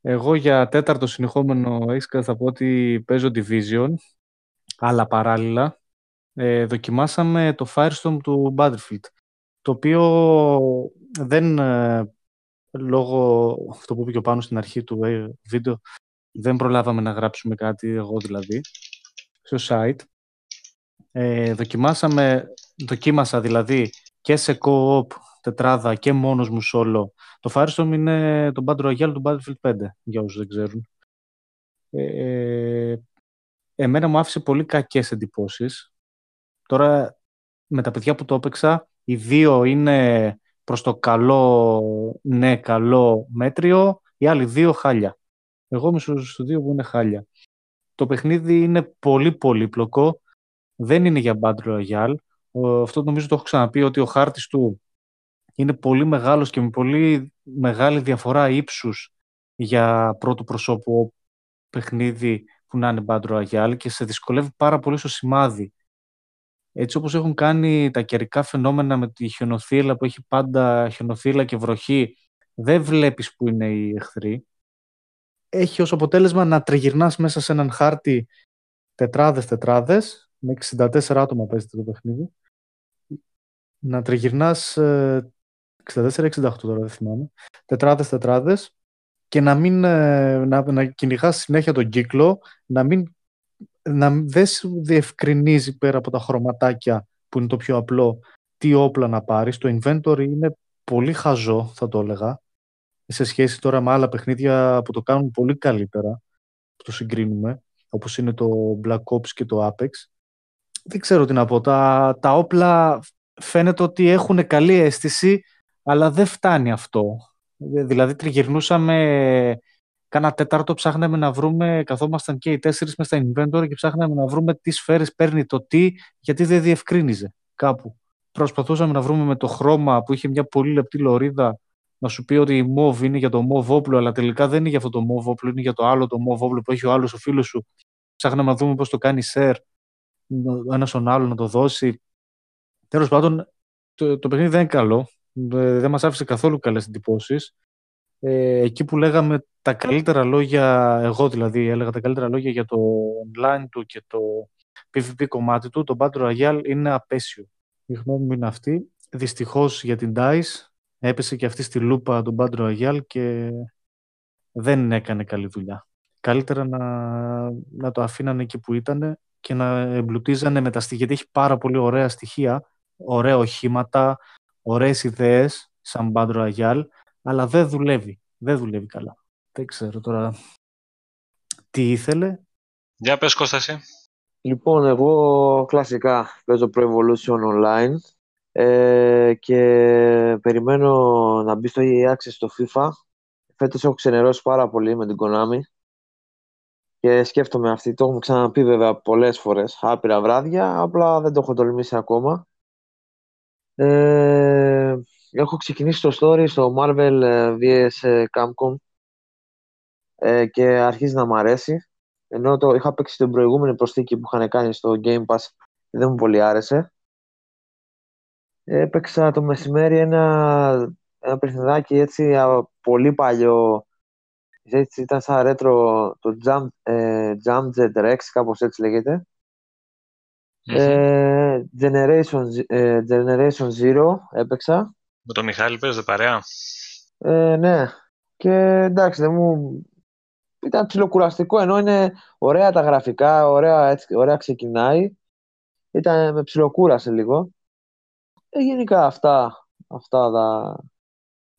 Εγώ για τέταρτο συνεχόμενο έξκα θα πω ότι παίζω Division, αλλά παράλληλα ε, δοκιμάσαμε το Firestorm του Battlefield, το οποίο δεν, ε, λόγω αυτό που είπε και ο πάνω στην αρχή του ε, βίντεο, δεν προλάβαμε να γράψουμε κάτι, εγώ δηλαδή, στο site. Ε, δοκιμάσαμε, δοκίμασα δηλαδή και σε co-op τετράδα και μόνος μου solo. Το Firestorm είναι το Battle Royale του Battlefield 5, για όσους δεν ξέρουν. Ε, εμένα μου άφησε πολύ κακές εντυπώσεις. Τώρα, με τα παιδιά που το έπαιξα, οι δύο είναι προς το καλό, ναι, καλό, μέτριο, οι άλλοι δύο χάλια. Εγώ είμαι στους δύο που είναι χάλια. Το παιχνίδι είναι πολύ πολύπλοκο, δεν είναι για Battle Royale. Ο- Αυτό νομίζω το έχω ξαναπεί ότι ο χάρτης του είναι πολύ μεγάλος και με πολύ μεγάλη διαφορά ύψους για πρώτου προσώπου παιχνίδι που να είναι Battle Royale και σε δυσκολεύει πάρα πολύ στο σημάδι. Έτσι όπως έχουν κάνει τα καιρικά φαινόμενα με τη χιονοθύλα που έχει πάντα χιονοθύλα και βροχή, δεν βλέπεις που είναι οι εχθροί. Έχει ως αποτέλεσμα να τριγυρνάς μέσα σε έναν χάρτη τετράδες-τετράδες, με 64 άτομα παίζεται το παιχνίδι, να τριγυρνάς ε, 64-68 τώρα δεν θυμάμαι, τετράδες-τετράδες και να μην ε, να, να κυνηγάς συνέχεια τον κύκλο, να μην να δεν σου διευκρινίζει πέρα από τα χρωματάκια που είναι το πιο απλό τι όπλα να πάρεις. Το inventory είναι πολύ χαζό, θα το έλεγα, σε σχέση τώρα με άλλα παιχνίδια που το κάνουν πολύ καλύτερα, που το συγκρίνουμε, όπως είναι το Black Ops και το Apex. Δεν ξέρω τι να πω. Τα, τα όπλα φαίνεται ότι έχουν καλή αίσθηση, αλλά δεν φτάνει αυτό. Δηλαδή τριγυρνούσαμε κάνα τέταρτο, ψάχναμε να βρούμε, καθόμασταν και οι τέσσερις μέσα στα inventory και ψάχναμε να βρούμε τι σφαίρες παίρνει το τι, γιατί δεν διευκρίνιζε κάπου. Προσπαθούσαμε να βρούμε με το χρώμα που είχε μια πολύ λεπτή λωρίδα να σου πει ότι η MOV είναι για το MOV όπλο, αλλά τελικά δεν είναι για αυτό το MOV όπλο, είναι για το άλλο το MOV όπλο που έχει ο άλλος ο φίλος σου. Ψάχναμε να δούμε πώς το κάνει share, ένας στον άλλο να το δώσει. Τέλος πάντων, το, το παιχνίδι δεν είναι καλό. Ε, δεν μας άφησε καθόλου καλές εντυπώσεις. Ε, εκεί που λέγαμε τα καλύτερα λόγια, εγώ δηλαδή έλεγα τα καλύτερα λόγια για το online του και το PvP κομμάτι του, το Battle Royale είναι απέσιο. Η γνώμη μου είναι αυτή. Δυστυχώς για την DICE έπεσε και αυτή στη λούπα του Battle Royale και δεν έκανε καλή δουλειά. Καλύτερα να, να το αφήνανε εκεί που ήταν και να εμπλουτίζανε με τα στοιχεία, γιατί έχει πάρα πολύ ωραία στοιχεία, ωραία οχήματα, ωραίες ιδέες σαν Battle Royale, αλλά δεν δουλεύει. Δεν δουλεύει καλά. Δεν ξέρω τώρα τι ήθελε; Για πες Κώσταση. Λοιπόν, εγώ κλασικά παίζω Pro Evolution Online ε, και περιμένω να μπει στο EA Access στο FIFA. Φέτος έχω ξενερώσει πάρα πολύ με την Konami και σκέφτομαι αυτή. Το έχουμε ξαναπεί βέβαια πολλές φορές, άπειρα βράδια, απλά δεν το έχω τολμήσει ακόμα. Ε, έχω ξεκινήσει το story στο Marvel ε, vs ες, Capcom ε, και αρχίζει να μου αρέσει. Ενώ το είχα παίξει την προηγούμενη προσθήκη που είχαν κάνει στο Game Pass και δεν μου πολύ άρεσε. Έπαιξα το μεσημέρι ένα, ένα παιχνιδάκι έτσι πολύ παλιό. Έτσι, ήταν σαν ρέτρο το Jump, ε, Jump Jet Rex, κάπως έτσι Generation, Generation Zero έπαιξα. Με τον Μιχάλη παίζετε παρέα. Ε, ναι. Και εντάξει, δεν μου... Ήταν ψιλοκουραστικό, ενώ είναι ωραία τα γραφικά, ωραία, έτσι, ωραία ξεκινάει. Ήταν με ψιλοκούρασε λίγο. Ε, γενικά αυτά, αυτά τα,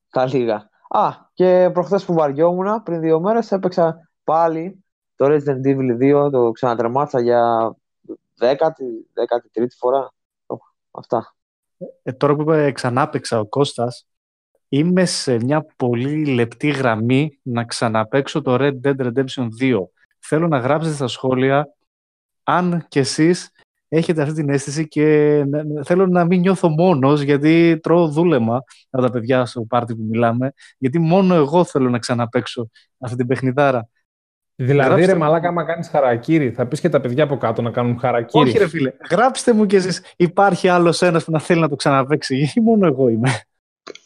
τα λίγα. Α, και προχθές που βαριόμουν, πριν δύο μέρες, έπαιξα πάλι το Resident Evil 2, το ξανατρεμάτσα για δέκατη, δέκατη τρίτη φορά. Αυτά. Ε, τώρα που είπα ξανάπαιξα ο Κώστας, είμαι σε μια πολύ λεπτή γραμμή να ξαναπαίξω το Red Dead Redemption 2. Θέλω να γράψετε στα σχόλια αν κι εσείς έχετε αυτή την αίσθηση και θέλω να μην νιώθω μόνος γιατί τρώω δούλεμα από τα παιδιά στο πάρτι που μιλάμε γιατί μόνο εγώ θέλω να ξαναπαίξω αυτή την παιχνιδάρα. Δηλαδή, Γράψτε... ρε μαλάκα, άμα κάνεις χαρακύρι, θα πεις και τα παιδιά από κάτω να κάνουν χαρακύρι. Όχι, ρε φίλε. Γράψτε μου κι εσείς, υπάρχει άλλος ένας που να θέλει να το ξαναπέξει, ή μόνο εγώ είμαι.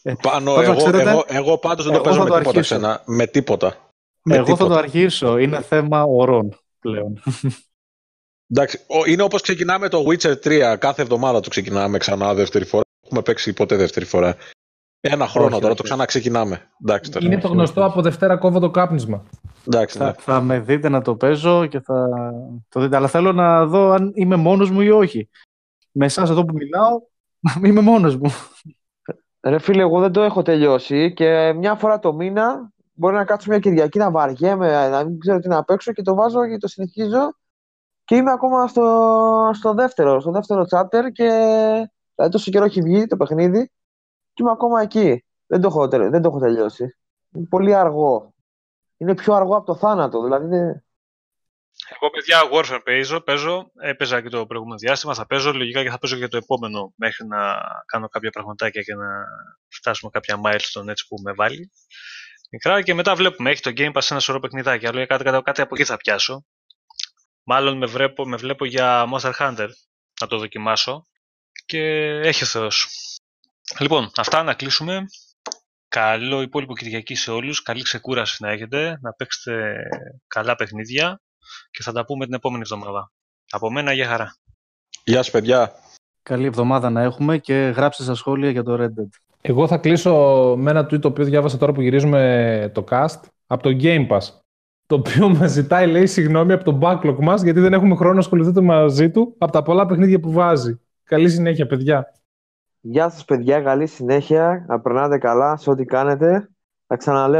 Ε, Πάνω, εγώ, ξέρετε, εγώ, εγώ πάντως δεν το παίζω με τίποτα ξένα. Με τίποτα. Με εγώ τίποτα. θα το αρχίσω. Είναι θέμα ορών πλέον. Εντάξει, είναι όπως ξεκινάμε το Witcher 3. Κάθε εβδομάδα το ξεκινάμε ξανά δεύτερη φορά. Έχουμε παίξει ποτέ δεύτερη φορά. Ένα χρόνο τώρα, το ξαναξεκινάμε. Εντάξει, είναι το γνωστό από Δευτέρα κόβω το κάπνισμα. Εντάξει, θα, ναι. θα με δείτε να το παίζω και θα το δείτε. Αλλά θέλω να δω αν είμαι μόνος μου ή όχι. Με εσάς εδώ που μιλάω, να είμαι μόνος μου. Ρε φίλε, εγώ δεν το έχω τελειώσει και μια φορά το μήνα μπορεί να κάτσω μια Κυριακή να βαριέμαι, να μην ξέρω τι να παίξω και το βάζω και το συνεχίζω και είμαι ακόμα στο, στο δεύτερο, στο δεύτερο chapter και δηλαδή τόσο καιρό έχει βγει το παιχνίδι και είμαι ακόμα εκεί. Δεν το έχω, δεν το έχω τελειώσει. Είναι πολύ αργό. Είναι πιο αργό από το θάνατο. Δηλαδή δεν... Εγώ, παιδιά, Warfare παίζω, παίζω, έπαιζα και το προηγούμενο διάστημα, θα παίζω λογικά και θα παίζω και το επόμενο μέχρι να κάνω κάποια πραγματάκια και να φτάσουμε κάποια milestone έτσι που με βάλει. Μικρά και μετά βλέπουμε, έχει το Game Pass ένα σωρό παιχνιδάκια, αλλά κάτι, κάτι, κάτι από εκεί θα πιάσω. Μάλλον με, βλέπω, με βλέπω για Monster Hunter να το δοκιμάσω και έχει ο Θεός. Λοιπόν, αυτά να κλείσουμε. Καλό υπόλοιπο Κυριακή σε όλους. Καλή ξεκούραση να έχετε, να παίξετε καλά παιχνίδια και θα τα πούμε την επόμενη εβδομάδα. Από μένα, για χαρά. Γεια σα, παιδιά. Καλή εβδομάδα να έχουμε και γράψτε στα σχόλια για το Red Dead. Εγώ θα κλείσω με ένα tweet το οποίο διάβασα τώρα που γυρίζουμε το cast από το Game Pass. Το οποίο μας ζητάει, λέει, συγγνώμη από τον backlog μας γιατί δεν έχουμε χρόνο να ασχοληθούμε μαζί του από τα πολλά παιχνίδια που βάζει. Καλή συνέχεια, παιδιά. Γεια σας παιδιά, καλή συνέχεια, να καλά σε ό,τι κάνετε. Θα ξαναλέω.